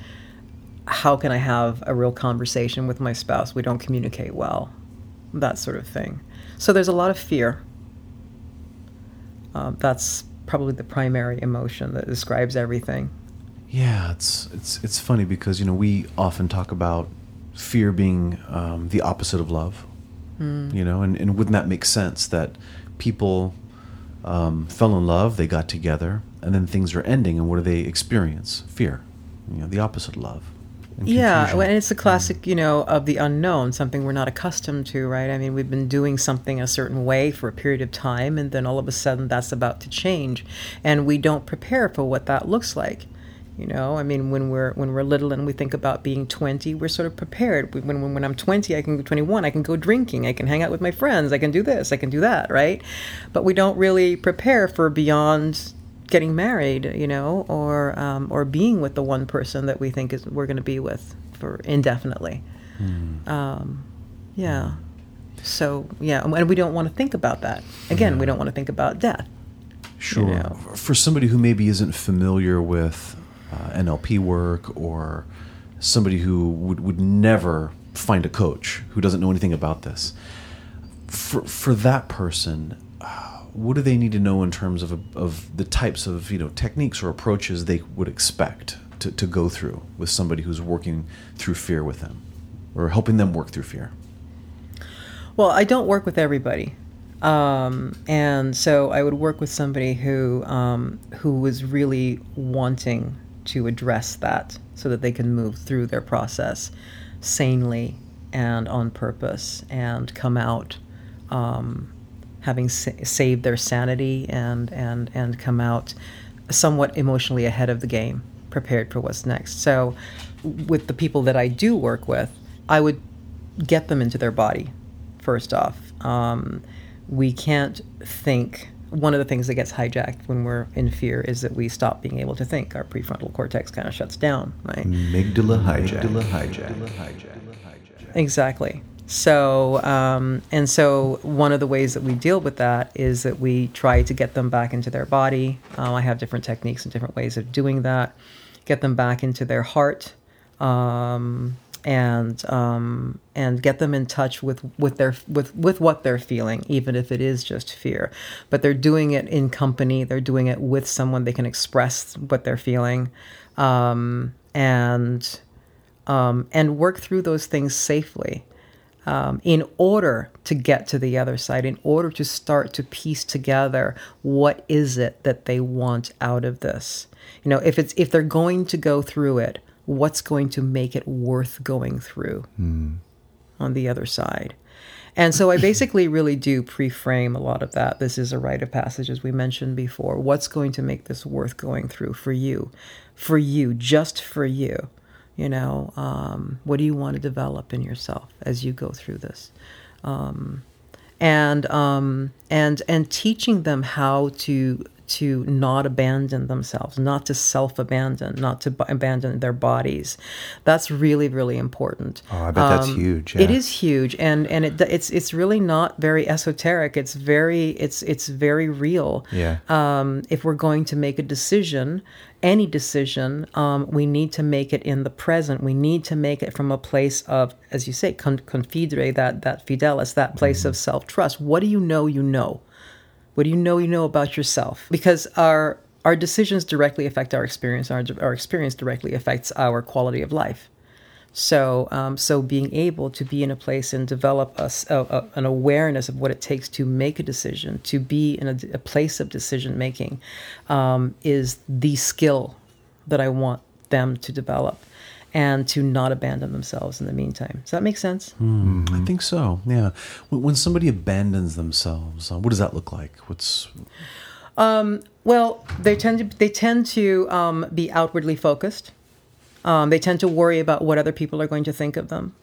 how can I have a real conversation with my spouse? We don't communicate well, that sort of thing. So there's a lot of fear. Um, that's probably the primary emotion that describes everything. Yeah, it's it's it's funny because you know we often talk about fear being um, the opposite of love. You know, and, and wouldn't that make sense that people um, fell in love, they got together, and then things are ending, and what do they experience? Fear. You know, the opposite of love. Yeah, confusion. and it's a classic, you know, of the unknown, something we're not accustomed to, right? I mean, we've been doing something a certain way for a period of time, and then all of a sudden that's about to change, and we don't prepare for what that looks like. You know, I mean, when we're when we're little and we think about being 20, we're sort of prepared. When when, when I'm 20, I can go 21, I can go drinking, I can hang out with my friends, I can do this, I can do that, right? But we don't really prepare for beyond getting married, you know, or um, or being with the one person that we think is we're going to be with for indefinitely. Um, yeah. So yeah, and we don't want to think about that. Again, we don't want to think about death. Sure. know. For somebody who maybe isn't familiar with uh, NLP work or somebody who would, would never find a coach who doesn't know anything about this, for, for that person, uh, what do they need to know in terms of, of the types of you know techniques or approaches they would expect to, to go through with somebody who's working through fear with them or helping them work through fear? Well, I don't work with everybody, um, and so I would work with somebody who um, who was really wanting to address that, so that they can move through their process sanely and on purpose, and come out um, having sa- saved their sanity and and and come out somewhat emotionally ahead of the game, prepared for what's next. So, with the people that I do work with, I would get them into their body first off. Um, we can't think. One of the things that gets hijacked when we're in fear is that we stop being able to think. Our prefrontal cortex kind of shuts down, right? Amygdala hijack. Amygdala hijack. Exactly. So, um, and so one of the ways that we deal with that is that we try to get them back into their body. Um, I have different techniques and different ways of doing that. Get them back into their heart, um, and um, and get them in touch with with their with with what they're feeling, even if it is just fear. But they're doing it in company. They're doing it with someone they can express what they're feeling, um, and um, and work through those things safely um, in order to get to the other side, in order to start to piece together what is it that they want out of this. You know, if it's if they're going to go through it, what's going to make it worth going through on the other side. And so I basically really do pre-frame a lot of that. This is a rite of passage, as we mentioned before. What's going to make this worth going through for you, for you, just for you? You know, um, what do you want to develop in yourself as you go through this? Um, and um, and and teaching them how to to not abandon themselves, not to self-abandon, not to b- abandon their bodies. That's really really important. Oh, I bet that's huge, It yeah. is huge, and and it, it's it's really not very esoteric. It's very it's it's very real. Yeah. Um, if we're going to make a decision, any decision, um, we need to make it in the present. We need to make it from a place of, as you say, con- confidere, that that fidelis, that place of self trust. What do you know? You know. What do you know? You know about yourself because our our decisions directly affect our experience. Our our experience directly affects our quality of life. So, um, so being able to be in a place and develop a, a- an awareness of what it takes to make a decision, to be in a, place of decision making, um, is the skill that I want them to develop, and to not abandon themselves in the meantime. Does that make sense? I think so. Yeah. When, when somebody abandons themselves, uh, what does that look like? What's Well, they tend to they tend to um, be outwardly focused. Um, they tend to worry about what other people are going to think of them.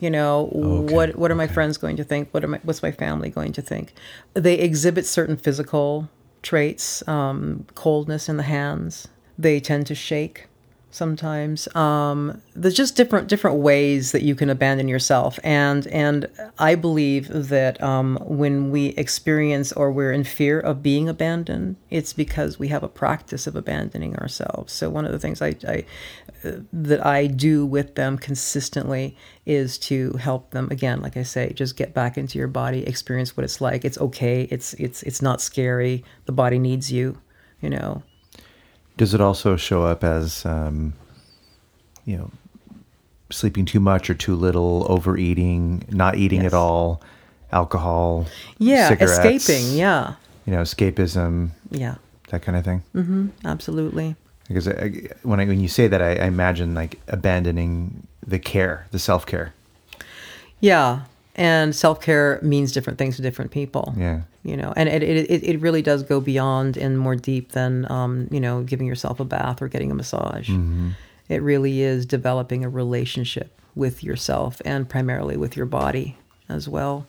You know, what what are my friends going to think? What are my what's my family going to think? They exhibit certain physical traits, um, coldness in the hands. They tend to shake sometimes. Um, there's just different different ways that you can abandon yourself, and and I believe that um, when we experience or we're in fear of being abandoned, it's because we have a practice of abandoning ourselves. So one of the things I, I uh, that I do with them consistently is to help them again, like I say, just get back into your body, experience what it's like. It's okay. It's it's it's not scary. The body needs you. You know. Does it also show up as, um, you know, sleeping too much or too little, overeating, not eating Yes. at all, alcohol, Yeah, escaping. Yeah, you know, escapism, yeah, that kind of thing? absolutely. Because I, when I, when you say that, I, I imagine like abandoning the care, the self care. Yeah, and self care means different things to different people. Yeah. You know, and it, it, it- it really does go beyond and more deep than, um, you know, giving yourself a bath or getting a massage. It really is developing a relationship with yourself and primarily with your body as well.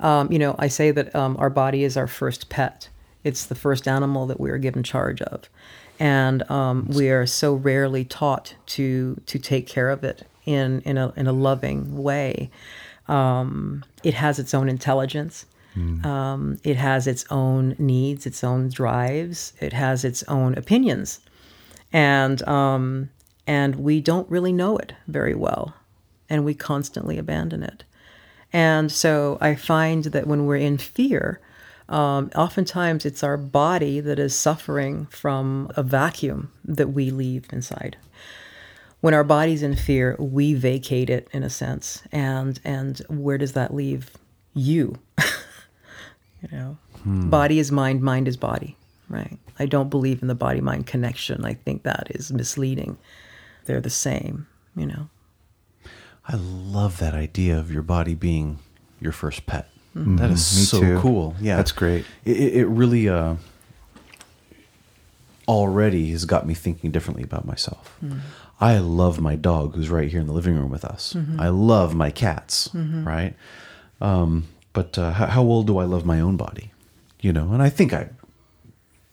Um, you know, I say that um, our body is our first pet. It's the first animal that we are given charge of, and um, we are so rarely taught to to take care of it in in a in a loving way. Um, it has its own intelligence. Um, it has its own needs, its own drives. It has its own opinions, and um, and we don't really know it very well, and we constantly abandon it. And so I find that when we're in fear, um, oftentimes it's our body that is suffering from a vacuum that we leave inside. When our body's in fear, we vacate it in a sense. And and where does that leave you? you know, hmm. body is mind, mind is body, right? I don't believe in the body mind connection. I think that is misleading. They're the same, you know. I love that idea of your body being your first pet. Mm-hmm. That is Me so too. cool. Yeah, That's great. It, it it really uh, already has got me thinking differently about myself. Hmm. I love my dog, who's right here in the living room with us. I love my cats, right? Um, but uh, how, how well do I love my own body? You know, and I think I,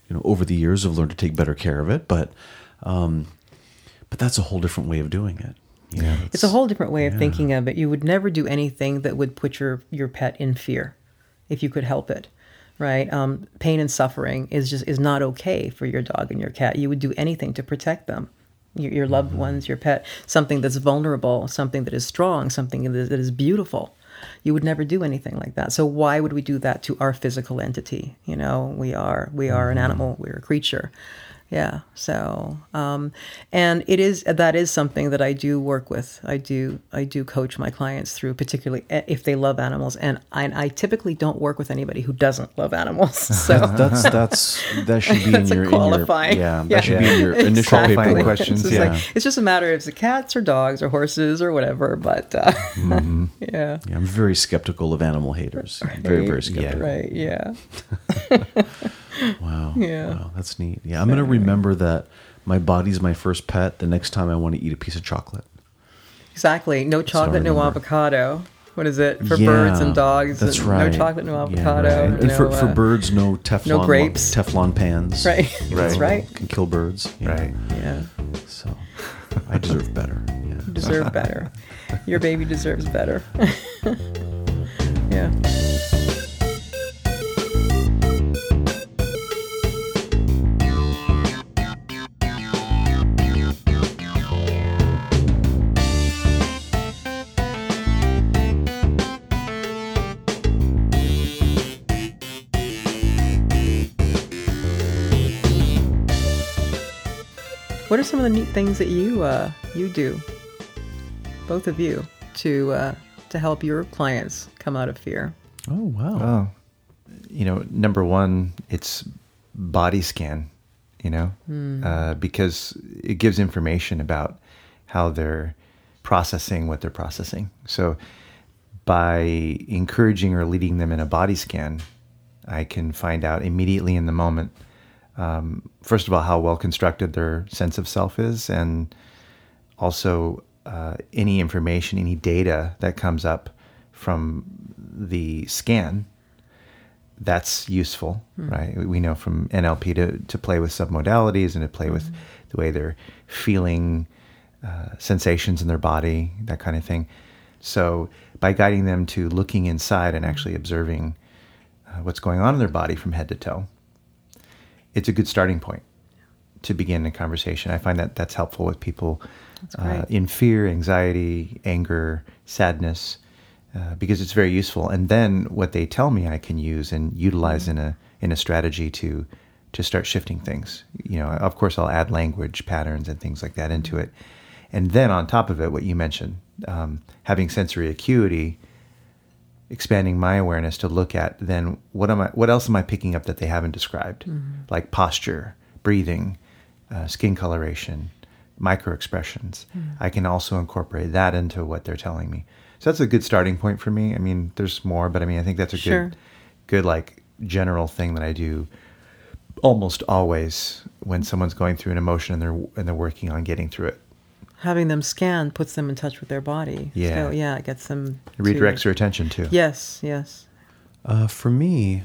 you know, over the years have learned to take better care of it. But, um, but that's a whole different way of doing it. You know, It's a whole different way of thinking of it. You would never do anything that would put your your pet in fear, if you could help it, right? Um, pain and suffering is just is not okay for your dog and your cat. You would do anything to protect them, your, your loved ones, your pet, something that's vulnerable, something that is strong, something that is, that is beautiful. You would never do anything like that. So why would we do that to our physical entity? You know, we are we are an mm-hmm. animal. We're a creature. Yeah. So, um, and it is that is something that I do work with. I do I do coach my clients through, particularly eh, if they love animals, and I, I typically don't work with anybody who doesn't love animals. So that's that's that should be That's in a your qualifying. In your, yeah, that Yeah. should be in your initial Exactly. qualifying paperwork. questions, It's yeah. like, it's just a matter if it's cats or dogs or horses or whatever. But uh, Mm-hmm. yeah, Yeah, I'm very skeptical of animal haters. Very, very skeptical. right, yeah, Wow. Yeah. Wow, that's neat. Yeah, I'm gonna remember that my body's my first pet. The next time I want to eat a piece of chocolate. exactly. No chocolate, no avocado. What is it for Yeah, birds and dogs? That's and right. No chocolate, no Yeah, avocado. right. And, and for, no, for uh, birds, no Teflon no grapes. Teflon pans. Right. That's right. Can kill birds. Yeah. Right. Yeah. So I deserve better. Yeah. You deserve better. Your baby deserves better. yeah. What are some of the neat things that you uh, you do, both of you, to uh, to help your clients come out of fear? Oh wow. Oh, you know, number one, it's body scan. You know, uh, because it gives information about how they're processing what they're processing. So, by encouraging or leading them in a body scan, I can find out immediately in the moment. Um, first of all, how well constructed their sense of self is, and also uh, any information, any data that comes up from the scan, that's useful, right? We know from NLP to, to play with submodalities and to play with the way they're feeling uh, sensations in their body, that kind of thing. So by guiding them to looking inside and actually observing uh, what's going on in their body from head to toe, it's a good starting point to begin a conversation. I find that that's helpful with people uh, in fear, anxiety, anger, sadness, uh, because it's very useful. And then what they tell me, I can use and utilize in a in a strategy to to start shifting things. You know, of course, I'll add language patterns and things like that into it. And then on top of it, what you mentioned, um, having sensory acuity, expanding my awareness to look at then what am I, what else am I picking up that they haven't described, like posture, breathing, uh, skin coloration, micro expressions. I can also incorporate that into what they're telling me. So that's a good starting point for me. I mean, there's more, but I mean, I think that's a Sure. good, good like general thing that I do almost always when someone's going through an emotion and they're and they're working on getting through it. Having them scanned puts them in touch with their body. Yeah. So, yeah, it gets them. It to- redirects their attention too. Yes, yes. Uh, for me,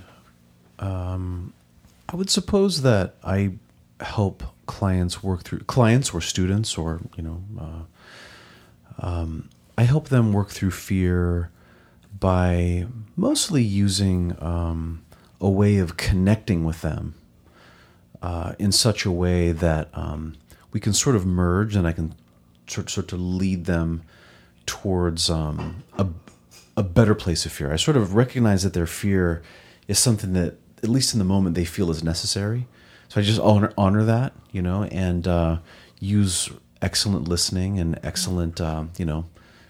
um, I would suppose that I help clients work through clients or students or you know, uh, um, I help them work through fear by mostly using um, a way of connecting with them uh, in such a way that um, we can sort of merge and I can sort, sort of lead them towards um, a, a better place of fear. I sort of recognize that their fear is something that, at least in the moment, they feel is necessary. So I just honor, honor that, you know, and uh, use excellent listening and excellent, um, you know,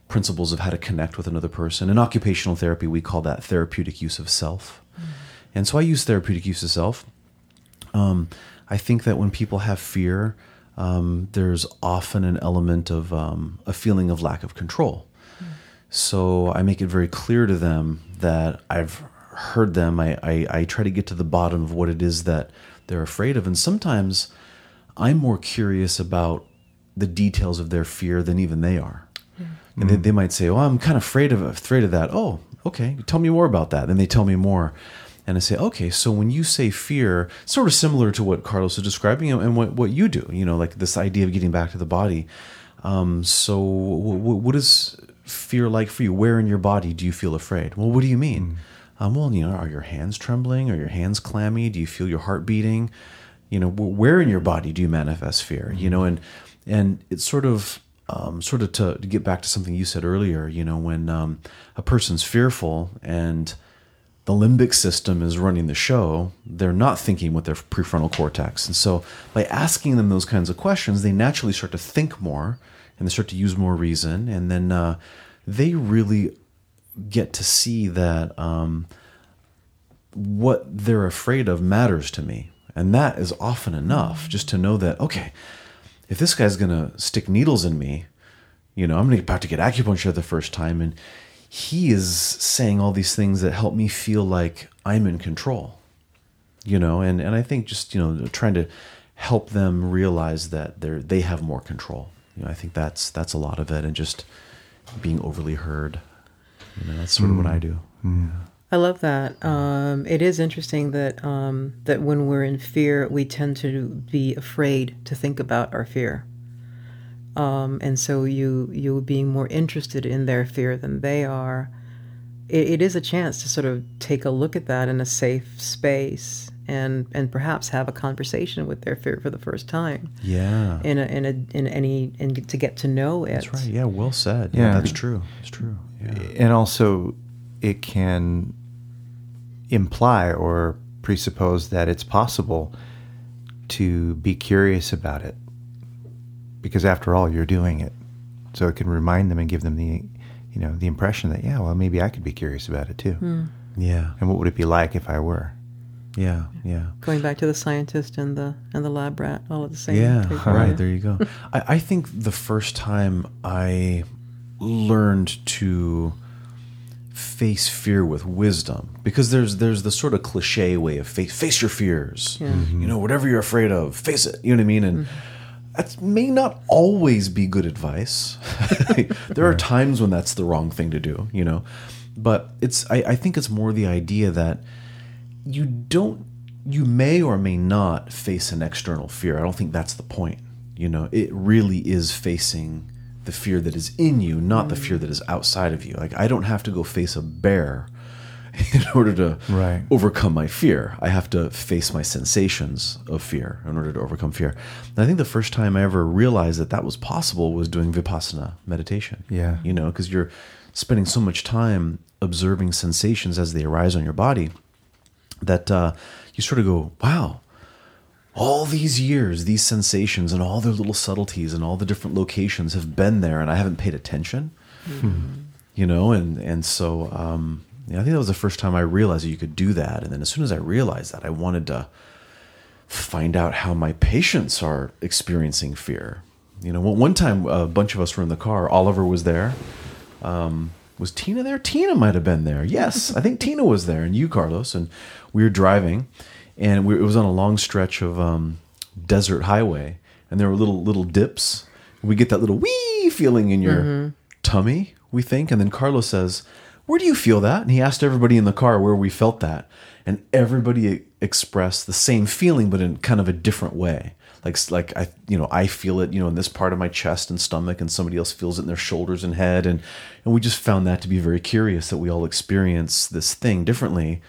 principles of how to connect with another person. In occupational therapy, we call that therapeutic use of self. And so I use therapeutic use of self um, I think that when people have fear, um, there's often an element of um, a feeling of lack of control. So I make it very clear to them that I've heard them. I, I, I try to get to the bottom of what it is that they're afraid of. And sometimes I'm more curious about the details of their fear than even they are. And they, they might say, "Oh, I'm kind of afraid of afraid of that." Oh, okay. Tell me more about that. Then they tell me more, and I say, "Okay, so when you say fear, sort of similar to what Carlos is describing and what what you do, you know, like this idea of getting back to the body. Um, so, w- w- what is fear like for you? Where in your body do you feel afraid? Well, what do you mean? Um, well, you know, are your hands trembling? Are your hands clammy? Do you feel your heart beating? You know, wh- where in your body do you manifest fear? You know, and and it's sort of um, sort of to, to get back to something you said earlier. You know, when um, a person's fearful and the limbic system is running the show, they're not thinking with their prefrontal cortex. And so by asking them those kinds of questions, they naturally start to think more and they start to use more reason. And then uh, they really get to see that um, what they're afraid of matters to me. And that is often enough just to know that, okay, if this guy's going to stick needles in me, you know, I'm about to get acupuncture the first time, and he is saying all these things that help me feel like I'm in control. You know, and and I think just you know trying to help them realize that they're they have more control. You know, I think that's that's a lot of it, and just being overly heard. You know, that's sort of what I do. I love that. Um, it is interesting that um, that when we're in fear, we tend to be afraid to think about our fear, um, and so you you being more interested in their fear than they are. It, it is a chance to sort of take a look at that in a safe space and and perhaps have a conversation with their fear for the first time Yeah, in a in a in any and to get to know it. that's right. Yeah, well said. Yeah, Yeah. that's true. It's true. Yeah. and also it can imply or presuppose that it's possible to be curious about it because after all you're doing it so it can remind them and give them the you know the impression that yeah well maybe i could be curious about it too hmm. Yeah, and what would it be like if i were yeah, yeah. Going back to the scientist and the and the lab rat, all at the same. Yeah, take- right. There you go. I, I think the first time I learned to face fear with wisdom, because there's there's the sort of cliche way of face face your fears. Mm-hmm. You know, whatever you're afraid of, face it. You know what I mean? And mm-hmm. That may not always be good advice. there are times when that's the wrong thing to do. You know, but it's I, I think it's more the idea that you don't you may or may not face an external fear. I don't think that's the point you know? It really is facing the fear that is in you not the mm. fear that is outside of you. Like i don't have to go face a bear in order to Right. overcome my fear i have to face my sensations of fear in order to overcome fear and i think the first time i ever realized that that was possible was doing vipassana meditation Yeah. you know because you're spending so much time observing sensations as they arise on your body that uh, you sort of go, wow, all these years, these sensations and all their little subtleties and all the different locations have been there, and I haven't paid attention. You know, and and so um, yeah, I think that was the first time I realized that you could do that. And then as soon as I realized that, I wanted to find out how my patients are experiencing fear. you know, one time a bunch of us were in the car. Oliver was there. Um, was Tina there? Tina might have been there. Yes, I think Tina was there, and you, Carlos, and we were driving, and we, it was on a long stretch of um, desert highway, and there were little little dips. We get that little wee feeling in your tummy, we think, and then Carlos says, "Where do you feel that?" And he asked everybody in the car where we felt that, and everybody expressed the same feeling, but in kind of a different way. Like like I you know I feel it you know in this part of my chest and stomach, and somebody else feels it in their shoulders and head, and and we just found that to be very curious that we all experience this thing differently.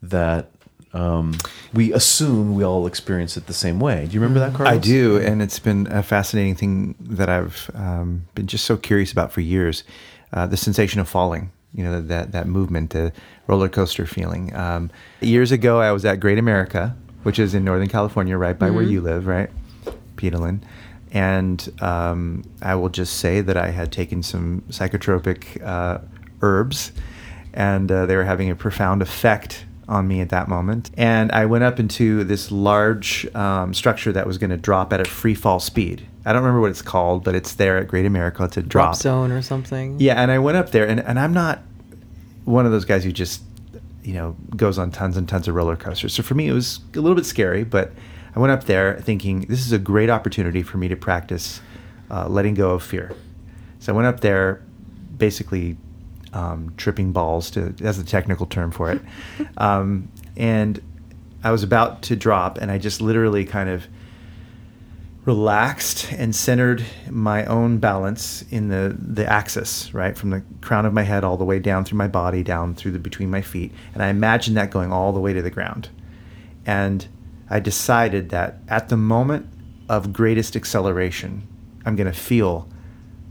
That um, we assume we all experience it the same way. Do you remember that, Carlos? I do, and it's been a fascinating thing that I've um, been just so curious about for years. Uh, the sensation of falling, you know, that that movement, the roller coaster feeling. Um, years ago, I was at Great America, which is in Northern California, right by where you live, right, Petalyn. And um, I will just say that I had taken some psychotropic uh, herbs, and uh, they were having a profound effect on me at that moment. And I went up into this large um, structure that was going to drop at a free fall speed. I don't remember what it's called, but it's there at Great America. It's a Drop drop. zone or something. Yeah, and I went up there, and, and I'm not one of those guys who just, you know, goes on tons and tons of roller coasters. So for me, it was a little bit scary, but I went up there thinking this is a great opportunity for me to practice uh, letting go of fear. So I went up there, basically um, tripping balls to that's the technical term for it, um, and I was about to drop, and I just literally kind of relaxed and centered my own balance in the the axis right from the crown of my head all the way down through my body down through the between my feet. And i imagined that going all the way to the ground. And i decided that at the moment of greatest acceleration i'm going to feel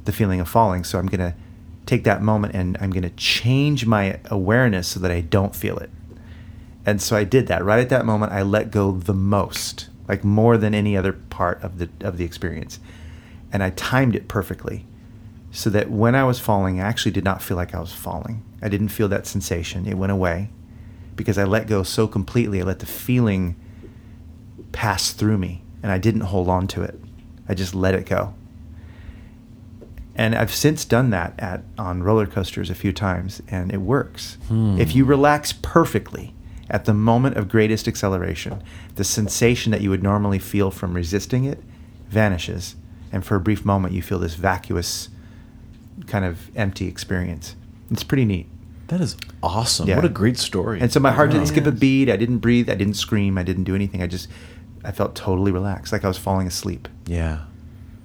the feeling of falling. So i'm going to take that moment and i'm going to change my awareness so that i don't feel it. And so I did that. Right at that moment, I let go the most, like more than any other part of the of the experience. And I timed it perfectly, so that when I was falling, I actually did not feel like I was falling. I didn't feel that sensation. It went away because I let go so completely. I let the feeling pass through me, and I didn't hold on to it. I just let it go. And I've since done that at on roller coasters a few times, and it works. Hmm. If you relax perfectly at the moment of greatest acceleration, the sensation that you would normally feel from resisting it vanishes, and for a brief moment you feel this vacuous, kind of empty experience. It's pretty neat. That is awesome. Yeah. What a great story. And so my heart didn't skip a beat. I didn't breathe. I didn't scream. I didn't do anything. I just, I felt totally relaxed, like I was falling asleep. yeah.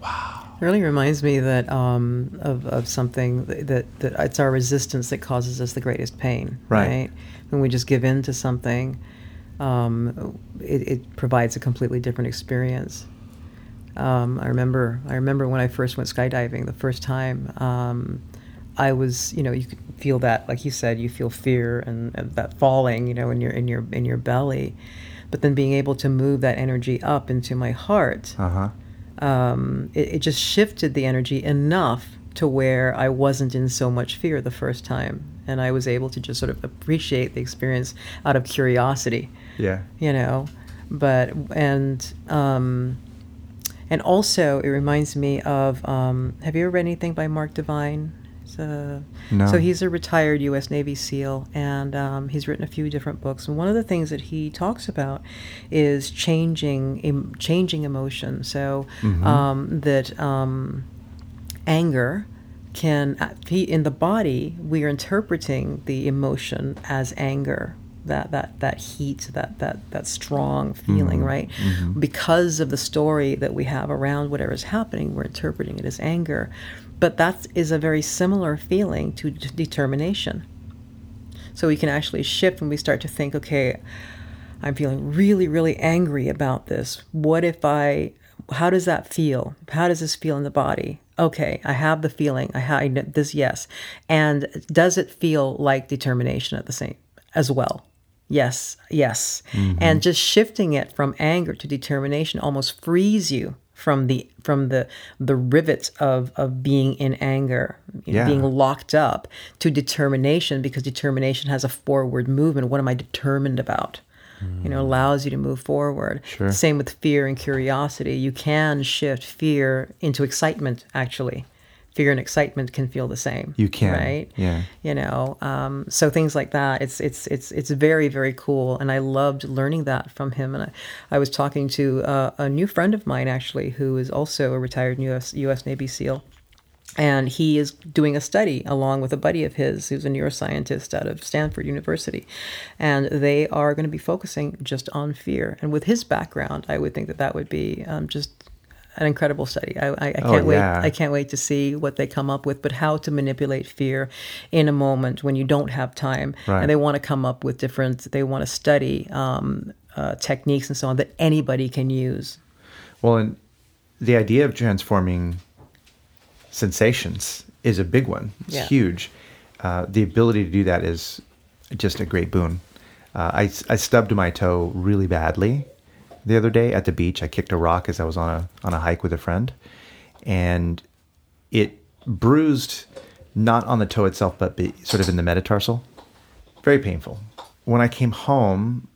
Wow. It really reminds me that um, of, of something that, that it's our resistance that causes us the greatest pain. Right. When we just give in to something, um, it, it provides a completely different experience. Um, I remember I remember when I first went skydiving the first time. Um, I was, you know, you could feel that, like you said, you feel fear and, and that falling, you know, in your in your in your belly, but then being able to move that energy up into my heart Uh huh. um, it, it just shifted the energy enough to where I wasn't in so much fear the first time. And I was able to just sort of appreciate the experience out of curiosity, Yeah. you know. But, and, um, and also it reminds me of, um, have you ever read anything by Mark Divine? He's No. So he's a retired U.S. Navy SEAL, and um, he's written a few different books. And one of the things that he talks about is changing, em- changing emotion. So um, that um, anger can, uh, in the body, we are interpreting the emotion as anger. That, that that heat that that that strong feeling right because of the story that we have around whatever is happening we're interpreting it as anger but that is a very similar feeling to d- determination so we can actually shift when we start to think, okay, I'm feeling really, really angry about this. What if I, how does that feel? How does this feel in the body? Okay, I have the feeling. I have this, yes. And does it feel like determination at the same as well? Yes, yes. Mm-hmm. And just shifting it from anger to determination almost frees you from the from the the rivets of of being in anger, Yeah. being locked up to determination because determination has a forward movement. What am I determined about? You know, allows you to move forward. Sure. Same with fear and curiosity. You can shift fear into excitement, actually. Fear and excitement can feel the same. You can, right? yeah. You know, um, so things like that. It's it's it's it's very very cool, and I loved learning that from him. And I, I was talking to uh, a new friend of mine actually, who is also a retired U.S. U.S. Navy SEAL, and he is doing a study along with a buddy of his who's a neuroscientist out of Stanford University, and they are going to be focusing just on fear. And with his background, I would think that that would be um, just an incredible study. I, I, I Oh, can't wait. yeah. I can't wait to see what they come up with. But how to manipulate fear in a moment when you don't have time, Right. and they want to come up with different. They want to study um, uh, techniques and so on that anybody can use. Well, and the idea of transforming sensations is a big one. It's Yeah. huge. Uh, the ability to do that is just a great boon. Uh, I, I stubbed my toe really badly the other day at the beach. I kicked a rock as I was on a on a hike with a friend, and it bruised not on the toe itself, but be, sort of in the metatarsal. Very painful. When I came home,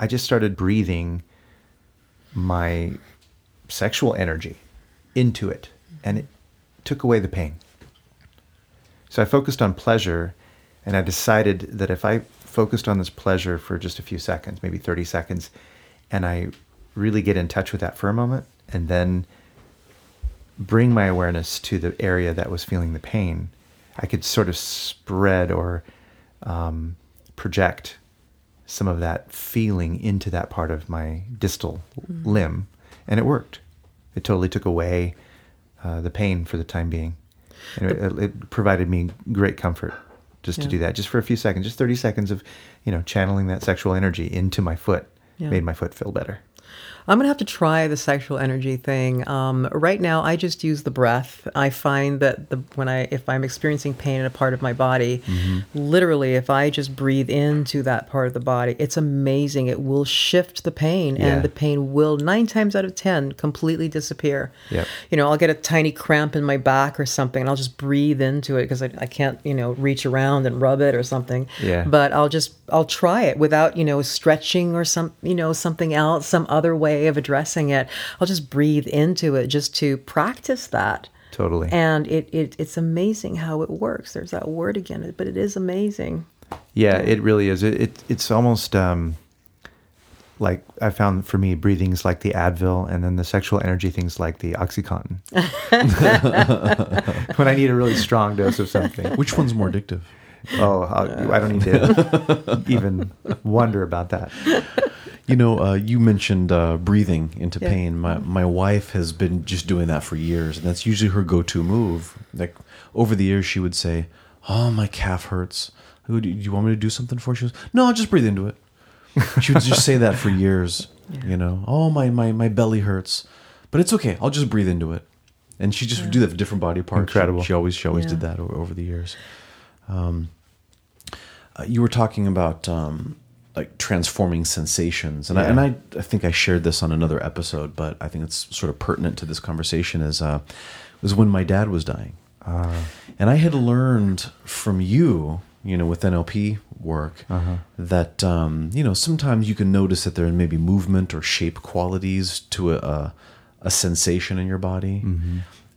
I just started breathing my sexual energy into it, and it took away the pain. So I focused on pleasure, and I decided that if I focused on this pleasure for just a few seconds, maybe 30 seconds, and I really get in touch with that for a moment, and then bring my awareness to the area that was feeling the pain, I could sort of spread or um, project some of that feeling into that part of my distal limb, and it worked. It totally took away uh, the pain for the time being. And it, it provided me great comfort just to do that, just for a few seconds, just thirty seconds of, you know, channeling that sexual energy into my foot Yeah. made my foot feel better. I'm gonna have to try the sexual energy thing. Um, right now, I just use the breath. I find that the when I if I'm experiencing pain in a part of my body, literally, if I just breathe into that part of the body, it's amazing. It will shift the pain, Yeah. and the pain will nine times out of ten completely disappear. Yep. You know, I'll get a tiny cramp in my back or something, and I'll just breathe into it because I, I can't, you know, reach around and rub it or something. Yeah. But I'll just I'll try it without you know stretching or some you know something else, some other way of addressing it. I'll just breathe into it just to practice that. Totally. And it, it it's amazing how it works. There's that word again, but it is amazing. Yeah, it really is. It, it it's almost um, like I found for me, breathing's like the Advil, and then the sexual energy things like the OxyContin. when I need a really strong dose of something. Which one's more addictive? Oh, I I don't need to even wonder about that. You know, uh, you mentioned uh, breathing into Yeah. pain. My my wife has been just doing that for years, and that's usually her go-to move. Like over the years, she would say, "Oh, my calf hurts. Do you want me to do something for?" you?" She goes, "No, I'll just breathe into it." She would just say that for years. You know, "Oh, my my my belly hurts, but it's okay. I'll just breathe into it." And she just would do that for different body parts. She- Incredible. She, always she always Yeah. did that over, over the years. Um, uh, you were talking about um, like transforming sensations, and I, and I, I think I shared this on another episode, but I think it's sort of pertinent to this conversation. Is uh, was when my dad was dying, and I had learned from you, you know, with NLP work, that um, you know sometimes you can notice that there may be movement or shape qualities to a, a, a sensation in your body.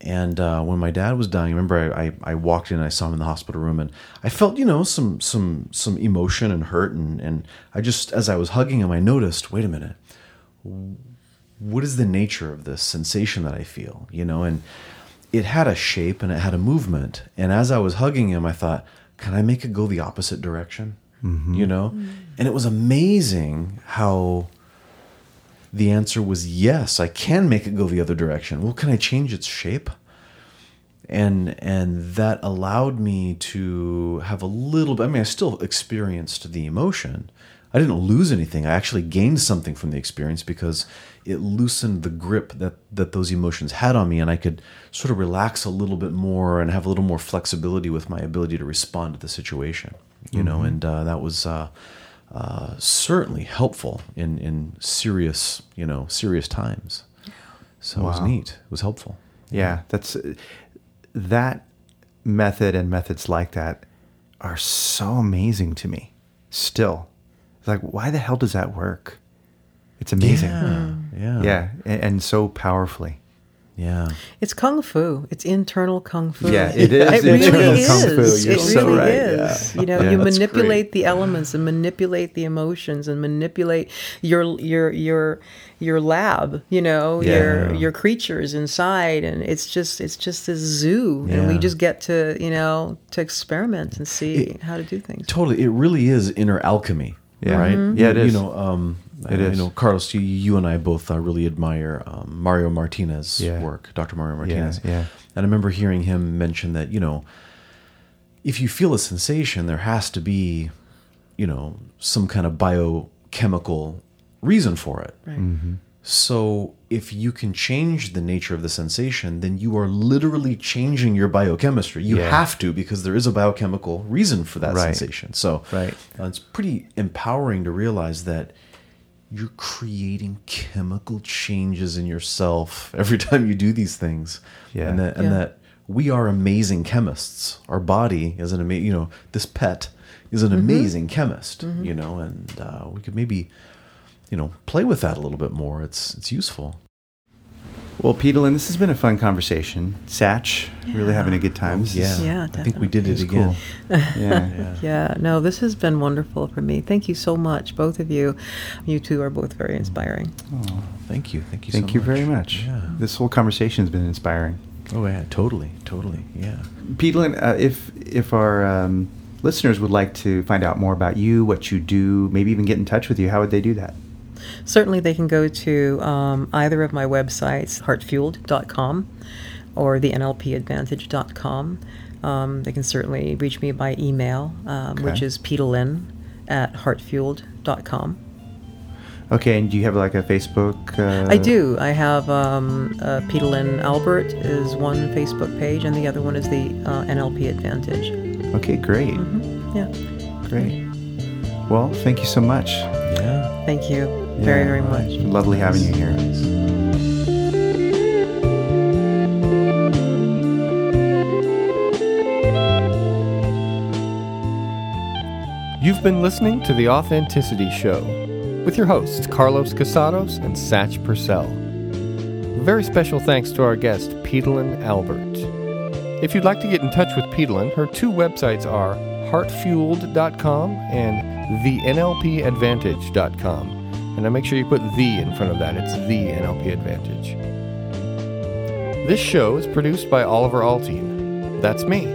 And uh, when my dad was dying, I remember I, I, I walked in and I saw him in the hospital room, and I felt you know some some some emotion and hurt, and and I just as I was hugging him, I noticed, wait a minute, what is the nature of this sensation that I feel, you know? And it had a shape and it had a movement, and as I was hugging him, I thought, can I make it go the opposite direction, you know? And it was amazing how the answer was yes, I can make it go the other direction. Well, can I change its shape? And and that allowed me to have a little bit I mean I still experienced the emotion. I didn't lose anything. I actually gained something from the experience because it loosened the grip that that those emotions had on me and I could sort of relax a little bit more and have a little more flexibility with my ability to respond to the situation. You know, and uh, that was uh, uh, certainly helpful in in serious you know serious times. So it was neat. It was helpful. Yeah, that's that method and methods like that are so amazing to me. Still, like, why the hell does that work? It's amazing. Yeah. Yeah. Yeah, and, and so powerfully. Yeah. It's kung fu. It's internal kung fu. Yeah, it is It really internal is. kung fu. You're it so really right, is. yeah. You know, Yeah, you manipulate great. the elements and manipulate the emotions and manipulate your your your your lab. You know, your Yeah. your creatures inside, and it's just it's just this zoo, and we just get to you know to experiment and see It- how to do things. Totally. It really is inner alchemy. Yeah. Right? Mhm. Yeah, it You know, um, It uh, is. You know, Carlos, you, you and I both uh, really admire um, Mario Martinez's Yeah. work, Dr. Mario Martinez. yeah. And I remember hearing him mention that, you know, if you feel a sensation, there has to be, you know, some kind of biochemical reason for it. Right. Mm-hmm. So if you can change the nature of the sensation, then you are literally changing your biochemistry. You Yeah. have to because there is a biochemical reason for that Right. sensation. So Right. uh, it's pretty empowering to realize that you're creating chemical changes in yourself every time you do these things. Yeah. And that, and Yeah. that we are amazing chemists. Our body is an amazing, you know, this pet is Mm-hmm. an amazing chemist, you know, and uh, we could maybe, you know, play with that a little bit more. It's it's useful. Well, Petalyn, this has been a fun conversation. Satch, really having a good time. This is- Yeah, I think we did it it's again. cool. Yeah. Yeah. Yeah, no, this has been wonderful for me. Thank you so much, both of you. You two are both very inspiring. Oh, Thank you. Thank you thank so you much. very much. Yeah. This whole conversation has been inspiring. Oh yeah, totally, totally. Yeah. Petalyn, uh, if if our um, listeners would like to find out more about you, what you do, maybe even get in touch with you, how would they do that? Certainly, they can go to um, either of my websites, heartfueled.com or the NLPadvantage.com. Um, they can certainly reach me by email, um, which is petalyn at heartfueled.com. Okay, and do you have like a Facebook? Uh, I do. I have um, uh, Petalyn Albert is one Facebook page, and the other one is the uh, NLP Advantage. Okay, great, Yeah. great. Well, thank you so much. Yeah. Thank you very, Yeah. very much. Lovely having you here. You've been listening to The Authenticity Show with your hosts, Carlos Casados and Satch Purcell. Very special thanks to our guest, Petalyn Albert. If you'd like to get in touch with Petalyn, her two websites are heartfueled.com and thenlpadvantage.com. And now make sure you put the in front of that. It's the NLP Advantage. This show is produced by Oliver Altine. That's me.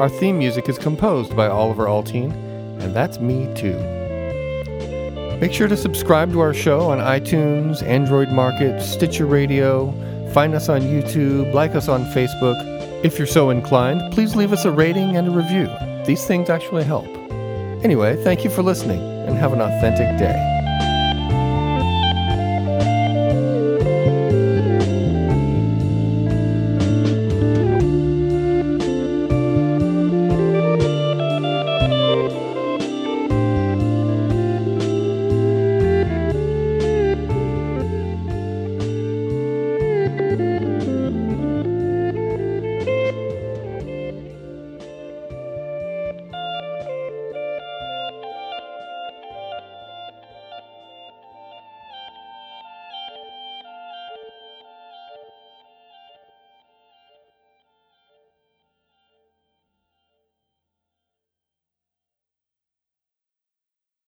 Our theme music is composed by Oliver Altine, and that's me too. Make sure to subscribe to our show on iTunes, Android Market, Stitcher Radio, find us on YouTube, like us on Facebook. If you're so inclined, please leave us a rating and a review. These things actually help. Anyway, thank you for listening, and have an authentic day.